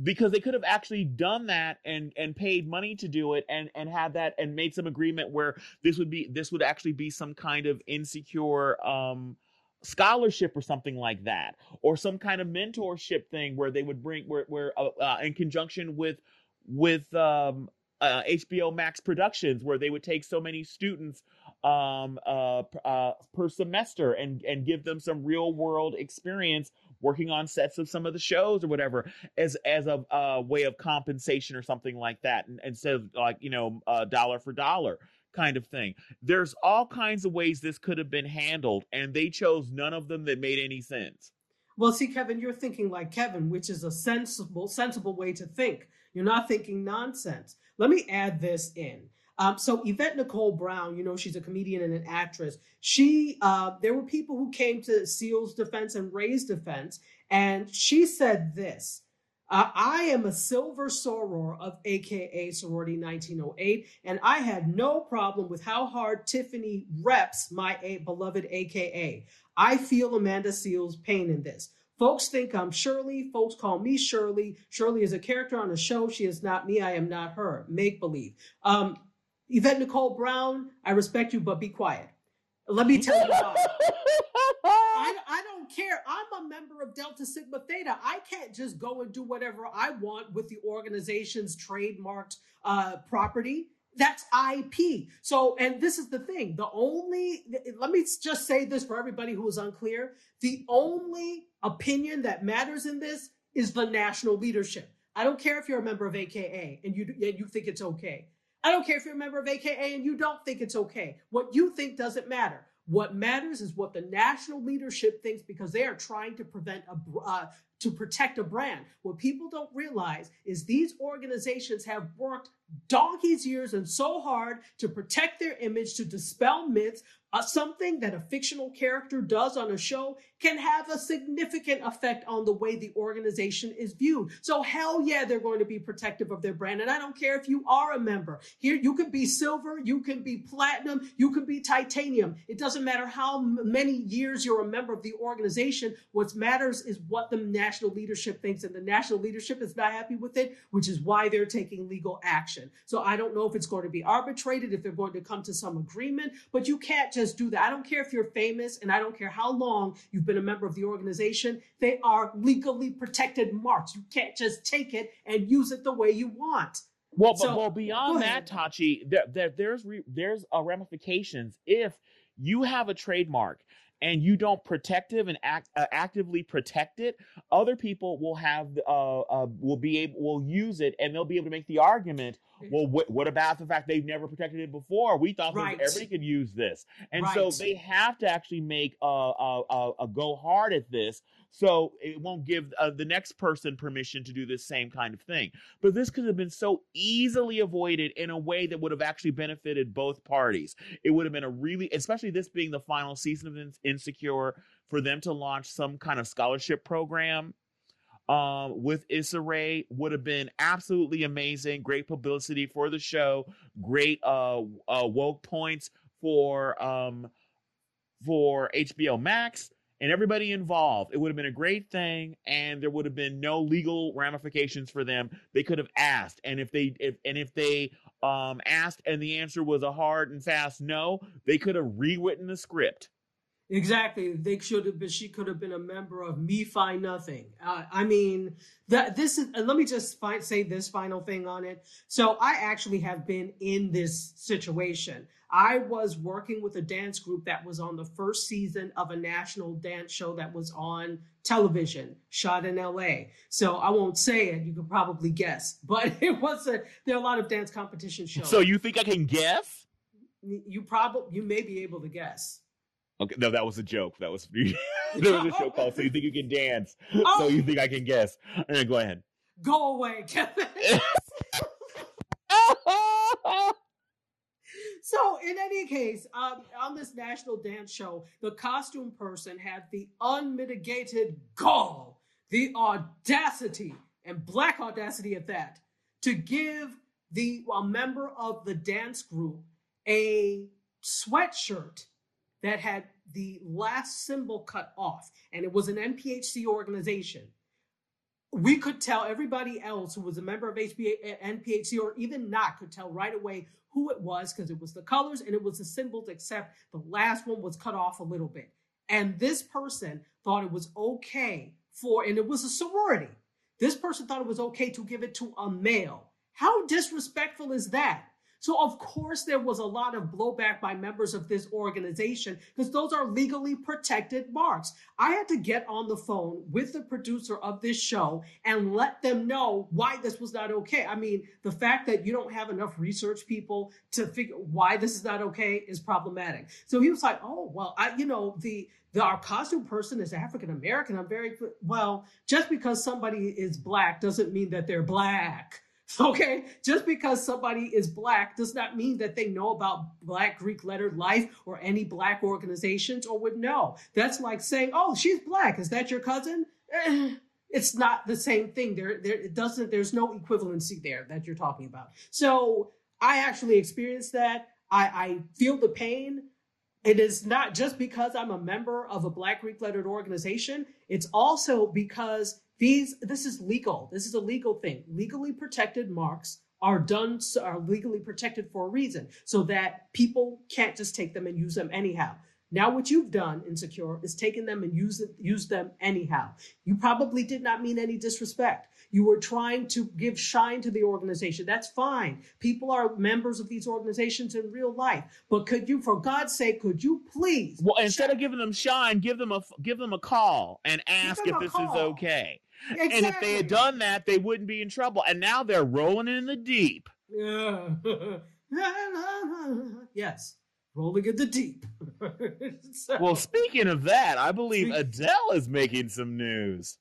because they could have actually done that and and paid money to do it and and had that and made some agreement where this would be this would actually be some kind of insecure um scholarship or something like that or some kind of mentorship thing where they would bring where where uh, uh, in conjunction with with um uh, HBO Max Productions, where they would take so many students um, uh, uh, per semester and and give them some real world experience working on sets of some of the shows or whatever as as a uh, way of compensation or something like that, and, instead of like you know uh, dollar for dollar kind of thing. There's all kinds of ways this could have been handled, and they chose none of them that made any sense. Well, see, Kevin, you're thinking like Kevin, which is a sensible, sensible way to think. You're not thinking nonsense. Let me add this in. Um, so Yvette Nicole Brown, you know, she's a comedian and an actress. She, uh, there were people who came to Seales' defense and Rae's defense, and she said this. Uh, I am a silver soror of AKA Sorority 1908, and I had no problem with how hard Tiffany reps my a- beloved AKA. I feel Amanda Seales' pain in this. Folks think I'm Shirley. Folks call me Shirley. Shirley is a character on a show. She is not me. I am not her. Make believe. Um, Yvette Nicole Brown, I respect you, but be quiet. Let me tell you why. I, I don't care. I'm a member of Delta Sigma Theta. I can't just go and do whatever I want with the organization's trademarked uh, property. That's IP. So, and this is the thing the only, let me just say this for everybody who is unclear the only opinion that matters in this is the national leadership. I don't care if you're a member of AKA and you, and you think it's okay. I don't care if you're a member of AKA and you don't think it's okay. What you think doesn't matter. What matters is what the national leadership thinks because they are trying to prevent a uh, to protect a brand. What people don't realize is these organizations have worked donkey's years and so hard to protect their image, to dispel myths, uh, something that a fictional character does on a show can have a significant effect on the way the organization is viewed. So hell yeah, they're going to be protective of their brand. And I don't care if you are a member. Here, you can be silver, you can be platinum, you can be titanium. It doesn't matter how many years you're a member of the organization. What matters is what the national leadership thinks. And the national leadership is not happy with it, which is why they're taking legal action. So I don't know if it's going to be arbitrated, if they're going to come to some agreement, but you can't just just do that. I don't care if you're famous and I don't care how long you've been a member of the organization. They are legally protected marks. You can't just take it and use it the way you want. Well, so, but well, beyond that, Tachi, there, there, there's re, there's uh, ramifications if you have a trademark and you don't protect it and act, uh, actively protect it, other people will have uh, uh, will be able will use it and they'll be able to make the argument. Well, wh- what about the fact they've never protected it before? We thought right. everybody could use this, and right. so they have to actually make a, a, a, a go hard at this so it won't give uh, the next person permission to do this same kind of thing. But this could have been so easily avoided in a way that would have actually benefited both parties. It would have been a really, especially this being the final season of Insecure, for them to launch some kind of scholarship program um, with Issa Rae would have been absolutely amazing. Great publicity for the show. Great uh, uh, woke points for um, for HBO Max and everybody involved. It would have been a great thing, and there would have been no legal ramifications for them. They could have asked, and if they if and if they um asked and the answer was a hard and fast no, they could have rewritten the script. Exactly. They should have been. She could have been a member of Me Find Nothing. Uh, I mean, that this is. let me just find, say this final thing on it. So I actually have been in this situation. I was working with a dance group that was on the first season of a national dance show that was on television, shot in LA. So I won't say it. You can probably guess, but it was a. There are a lot of dance competition shows. So you think I can guess? You probably you may be able to guess. Okay, no, that was a joke. That was there was a show called "So You Think You Can Dance." Oh. So you think I can guess? All right, go ahead. Go away, Kevin. So, in any case, um, on this national dance show, the costume person had the unmitigated gall, the audacity, and black audacity at that, to give the a member of the dance group a sweatshirt that had the last symbol cut off, and it was an NPHC organization, we could tell everybody else who was a member of HBA, NPHC or even not could tell right away who it was because it was the colors and it was the symbols, except the last one was cut off a little bit. And this person thought it was okay for, and it was a sorority. This person thought it was okay to give it to a male. How disrespectful is that? So, of course, there was a lot of blowback by members of this organization because those are legally protected marks. I had to get on the phone with the producer of this show and let them know why this was not okay. I mean, the fact that you don't have enough research people to figure why this is not okay is problematic. So he was like, oh, well, I, you know, the, the our costume person is African American. I'm very well. Just because somebody is black doesn't mean that they're black. Okay, just because somebody is black does not mean that they know about Black Greek lettered life or any black organizations or would know. That's like saying, "Oh, she's black. Is that your cousin?" Eh, it's not the same thing. There, there, it doesn't. There's no equivalency there that you're talking about. So I actually experienced that. I, I feel the pain. It is not just because I'm a member of a Black Greek lettered organization. It's also because these, this is legal. This is a legal thing. Legally protected marks are done, are legally protected for a reason so that people can't just take them and use them anyhow. Now, what you've done, Insecure, is taken them and use, it, use them anyhow. You probably did not mean any disrespect. You were trying to give shine to the organization. That's fine. People are members of these organizations in real life. But could you, for God's sake, could you please? Well, instead of giving them shine, give them a give them a call and ask if this call. is okay. Exactly. And if they had done that, they wouldn't be in trouble. And now they're rolling in the deep. Yeah. yes. Rolling in the deep. so, well, speaking of that, I believe speak- Adele is making some news.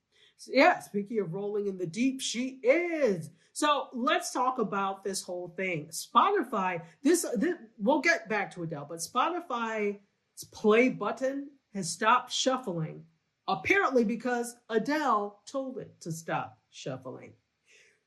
Yeah, speaking of rolling in the deep, she is. So let's talk about this whole thing. Spotify, this, this we'll get back to Adele, but Spotify's play button has stopped shuffling apparently because Adele told it to stop shuffling.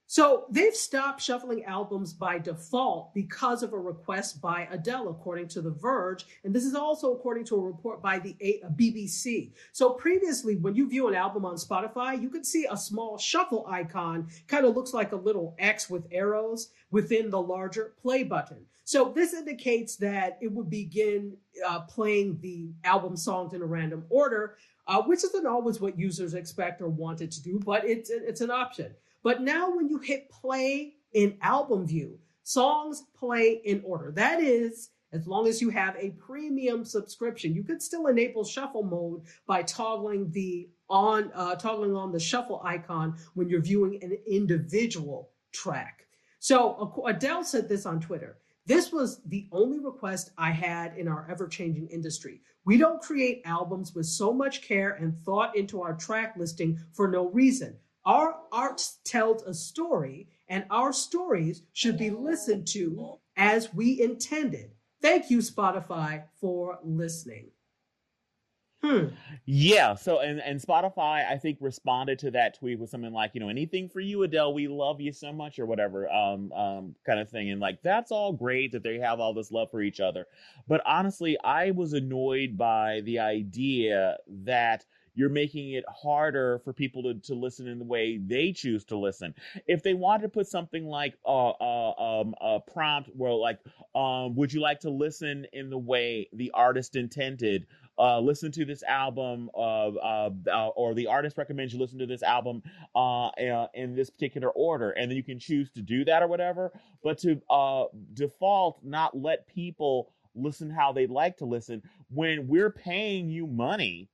So they've stopped shuffling albums by default because of a request by Adele, according to The Verge. And this is also according to a report by the BBC. So previously, when you view an album on Spotify, you could see a small shuffle icon, kind of looks like a little X with arrows within the larger play button. So this indicates that it would begin uh, playing the album songs in a random order, uh, which isn't always what users expect or wanted to do, but it's it's an option. But now when you hit play in album view, songs play in order. That is, as long as you have a premium subscription, you could still enable shuffle mode by toggling the on uh, toggling on the shuffle icon when you're viewing an individual track. So Adele said this on Twitter. This was the only request I had in our ever changing industry. We don't create albums with so much care and thought into our track listing for no reason. Our art tells a story, and our stories should be listened to as we intended. Thank you, Spotify, for listening. Hmm. Yeah. So and and Spotify, I think, responded to that tweet with something like, you know, anything for you, Adele. We love you so much, or whatever, um, um, kind of thing. And like, that's all great that they have all this love for each other. But honestly, I was annoyed by the idea that you're making it harder for people to, to listen in the way they choose to listen. If they wanted to put something like uh, uh, um, a prompt where like, um, would you like to listen in the way the artist intended? Uh, listen to this album, uh, uh, uh, or the artist recommends you listen to this album uh, uh, in this particular order, and then you can choose to do that or whatever. But to default, not let people listen how they'd like to listen when we're paying you money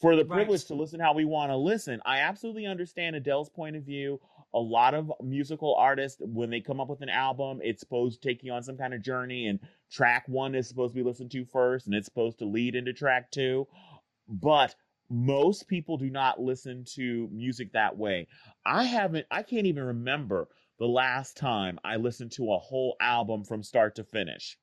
for the privilege right. to listen how we want to listen. I absolutely understand Adele's point of view a lot of musical artists when they come up with an album it's supposed to take you on some kind of journey and track one is supposed to be listened to first and it's supposed to lead into track two but most people do not listen to music that way i haven't i can't even remember the last time i listened to a whole album from start to finish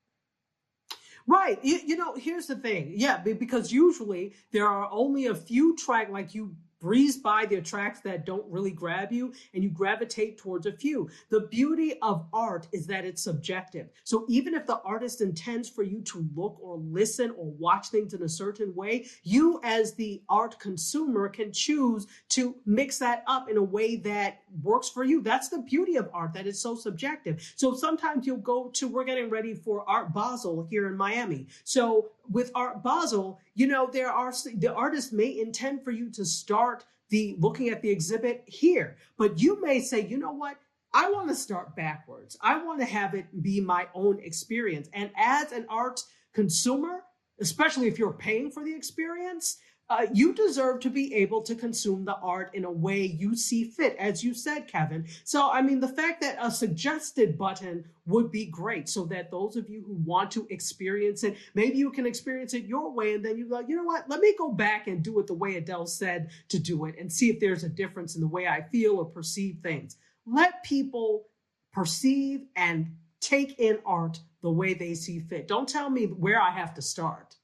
Right. You, you know, here's the thing. Yeah, because usually there are only a few track like you breeze by the tracks that don't really grab you and you gravitate towards a few. The beauty of art is that it's subjective. So even if the artist intends for you to look or listen or watch things in a certain way, you as the art consumer can choose to mix that up in a way that works for you. That's the beauty of art, that is so subjective. So sometimes you'll go to, we're getting ready for Art Basel here in Miami. So with Art Basel, you know, there are the artist may intend for you to start the looking at the exhibit here, but you may say, you know what? I want to start backwards. I want to have it be my own experience. And as an art consumer, especially if you're paying for the experience, uh, you deserve to be able to consume the art in a way you see fit, as you said, Kevin. So, I mean, the fact that a suggested button would be great so that those of you who want to experience it, maybe you can experience it your way. And then you like, you know what? Let me go back and do it the way Adele said to do it and see if there's a difference in the way I feel or perceive things. Let people perceive and take in art the way they see fit. Don't tell me where I have to start.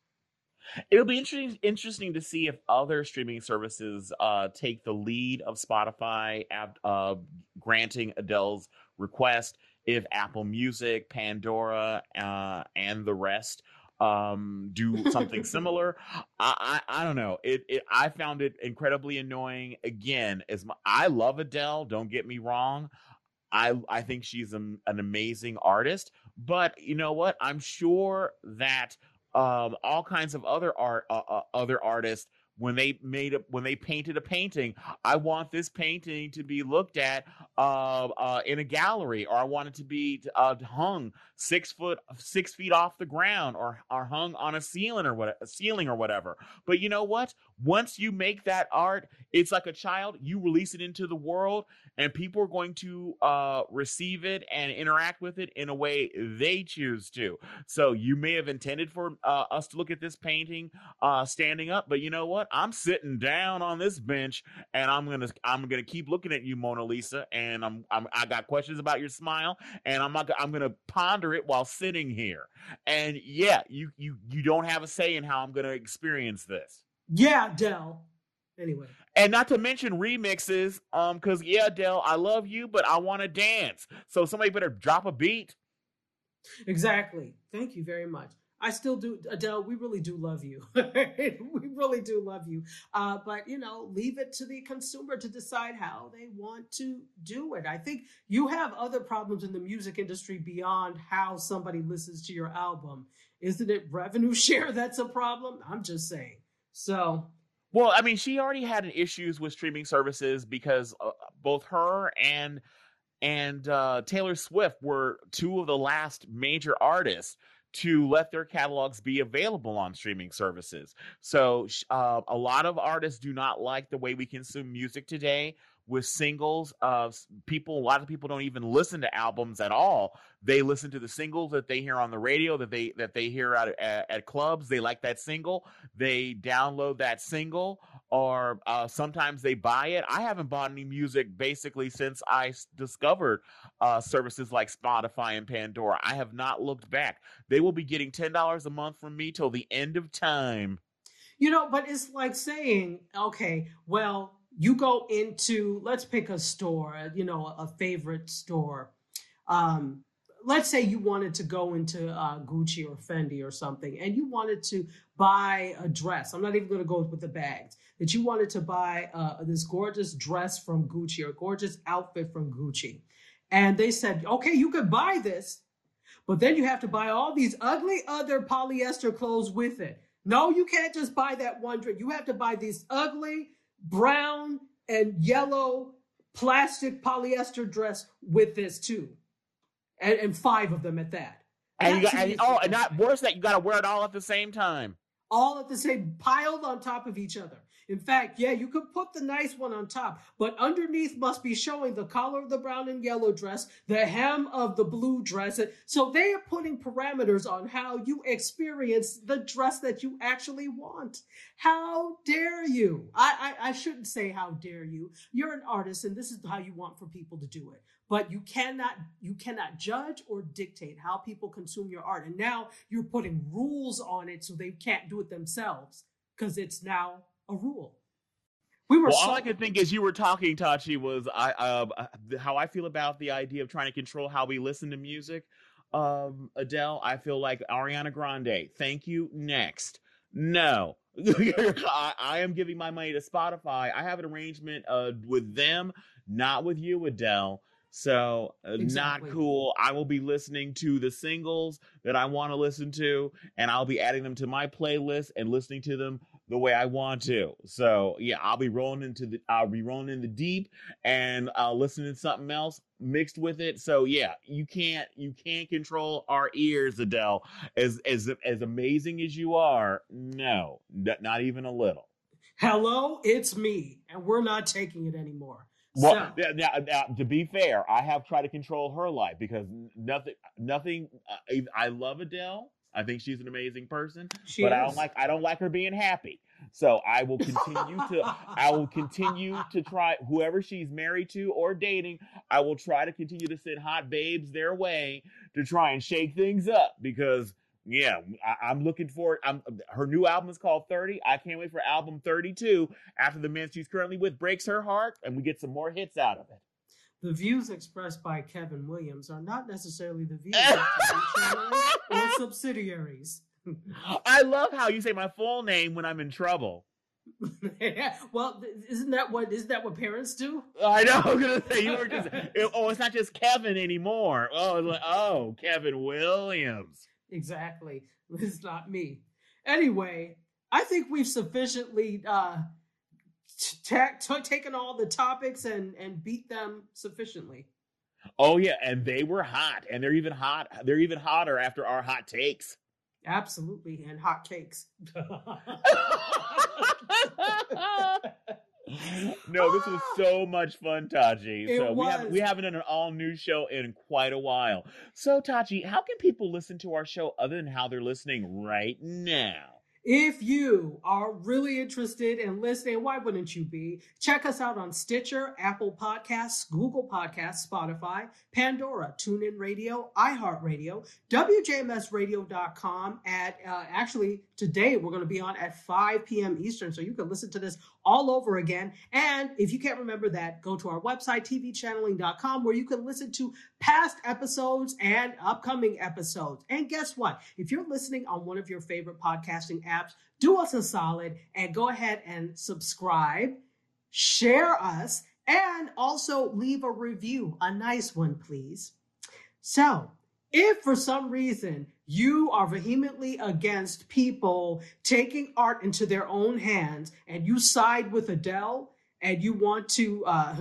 It'll be interesting interesting to see if other streaming services uh, take the lead of Spotify, uh, granting Adele's request. If Apple Music, Pandora, uh, and the rest um, do something similar, I, I, I don't know. It, it I found it incredibly annoying. Again, as my, I love Adele, don't get me wrong. I I think she's an, an amazing artist, but you know what? I'm sure that um, all kinds of other art, uh, uh, other artists when they made a, when they painted a painting i want this painting to be looked at uh, uh, in a gallery or i want it to be uh, hung six foot six feet off the ground or, or hung on a ceiling or what a ceiling or whatever. But you know what once you make that art it's like a child you release it into the world and people are going to uh, receive it and interact with it in a way they choose to so you may have intended for uh, us to look at this painting uh, standing up but you know what I'm sitting down on this bench and I'm gonna I'm gonna keep looking at you, Mona Lisa, and I'm, I'm I got questions about your smile, and I'm not I'm gonna ponder it while sitting here. And yeah, you you you don't have a say in how I'm gonna experience this. Yeah, Dell. Anyway. And not to mention remixes, um, because yeah, Dell, I love you, but I want to dance. So somebody better drop a beat. Exactly. Thank you very much. I still do, Adele. We really do love you. we really do love you. Uh, but you know, leave it to the consumer to decide how they want to do it. I think you have other problems in the music industry beyond how somebody listens to your album. Isn't it revenue share that's a problem? I'm just saying. So. Well, I mean, she already had issues with streaming services because uh, both her and and uh, Taylor Swift were two of the last major artists to let their catalogs be available on streaming services. So, uh, a lot of artists do not like the way we consume music today with singles. of people, a lot of people don't even listen to albums at all. They listen to the singles that they hear on the radio, that they that they hear at, at clubs. They like that single. They download that single, or uh, sometimes they buy it. I haven't bought any music basically since I discovered uh, services like Spotify and Pandora. I have not looked back. They will be getting ten dollars a month from me till the end of time. You know, but it's like saying, okay, well, you go into let's pick a store you know a favorite store um, let's say you wanted to go into uh, gucci or fendi or something and you wanted to buy a dress i'm not even going to go with the bags that you wanted to buy uh, this gorgeous dress from gucci or gorgeous outfit from gucci and they said okay you could buy this but then you have to buy all these ugly other polyester clothes with it no you can't just buy that one dress you have to buy these ugly brown and yellow plastic polyester dress with this too, and, and five of them at that. And, you got, and oh, and not worse that you got to wear it all at the same time. All at the same, piled on top of each other. In fact, yeah, you could put the nice one on top, but underneath must be showing the collar of the brown and yellow dress, the hem of the blue dress. So they are putting parameters on how you experience the dress that you actually want. How dare you? I, I, I shouldn't say how dare you. You're an artist and this is how you want for people to do it. But you cannot you cannot judge or dictate how people consume your art. And now you're putting rules on it so they can't do it themselves because it's now a rule. We were well, so- all I could think as you were talking, Tachi, was I um, uh, how I feel about the idea of trying to control how we listen to music. Um, Adele, I feel like Ariana Grande. Thank you. Next, no, I, I am giving my money to Spotify. I have an arrangement uh, with them, not with you, Adele. So uh, Exactly. not cool. I will be listening to the singles that I want to listen to, and I'll be adding them to my playlist and listening to them the way I want to. So yeah, I'll be rolling into the I'll be rolling in the deep and I'll listen to something else mixed with it. So yeah, you can't you can't control our ears, Adele. As as as amazing as you are, no, not even a little. Hello, it's me, and we're not taking it anymore. Well, so, now, now, to be fair, I have tried to control her life because nothing, nothing. Uh, I love Adele. I think she's an amazing person, she but I don't like. I don't like her being happy. So I will continue to. I will continue to try whoever she's married to or dating. I will try to continue to send hot babes their way to try and shake things up because. Yeah, I, I'm looking forward. I'm, her new album is called 30. I can't wait for album 32 after the man she's currently with breaks her heart and we get some more hits out of it. The views expressed by Kevin Williams are not necessarily the views of channeling or subsidiaries. I love how you say my full name when I'm in trouble. well, isn't that what isn't that what parents do? I know. I'm gonna say you were just. it- oh, it's not just Kevin anymore. Oh, it's like, oh, Kevin Williams. Exactly. It's not me. Anyway, I think we've sufficiently uh, t- t- taken all the topics and and beat them sufficiently. Oh yeah, and they were hot, and they're even hot. They're even hotter after our hot takes. Absolutely, and hot cakes. no, this was so much fun, Tachi. It so we have was. we haven't done an all new show in quite a while. So Tachi, how can people listen to our show other than how they're listening right now? If you are really interested in listening, why wouldn't you be? Check us out on Stitcher, Apple Podcasts, Google Podcasts, Spotify, Pandora, TuneIn Radio, iHeartRadio, WJMSradio.com. At uh, actually today we're going to be on at 5 p.m. Eastern, so you can listen to this all over again. And if you can't remember that, go to our website tvchanneling.com where you can listen to past episodes and upcoming episodes. And guess what? If you're listening on one of your favorite podcasting apps, do us a solid and go ahead and subscribe, share us, and also leave a review, a nice one, please. So, if for some reason you are vehemently against people taking art into their own hands and you side with Adele and you want to uh,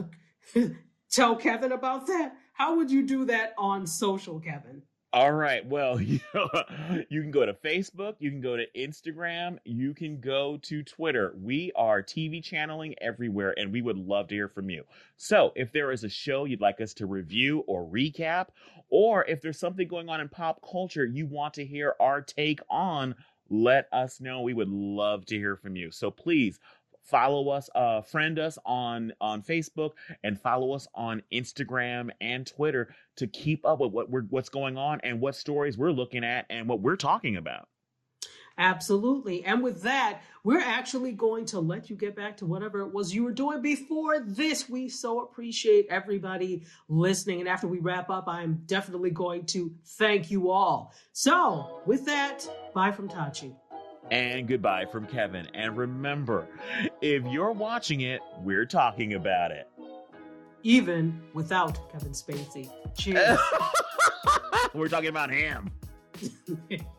tell Kevin about that, how would you do that on social, Kevin? All right. Well, you, you can go to Facebook, you can go to Instagram, you can go to Twitter. We are TV channeling everywhere, and we would love to hear from you. So, if there is a show you'd like us to review or recap, or if there's something going on in pop culture you want to hear our take on, let us know. We would love to hear from you. So, please follow us uh friend us on on facebook and follow us on instagram and twitter to keep up with what we're what's going on and what stories we're looking at and what we're talking about Absolutely. And with that, we're actually going to let you get back to whatever it was you were doing before this. We so appreciate everybody listening. And after we wrap up, I'm definitely going to thank you all. So, with that, bye from Tachi. And goodbye from kevin and remember if you're watching it we're talking about it Even without Kevin Spacey. Cheers. we're talking about him.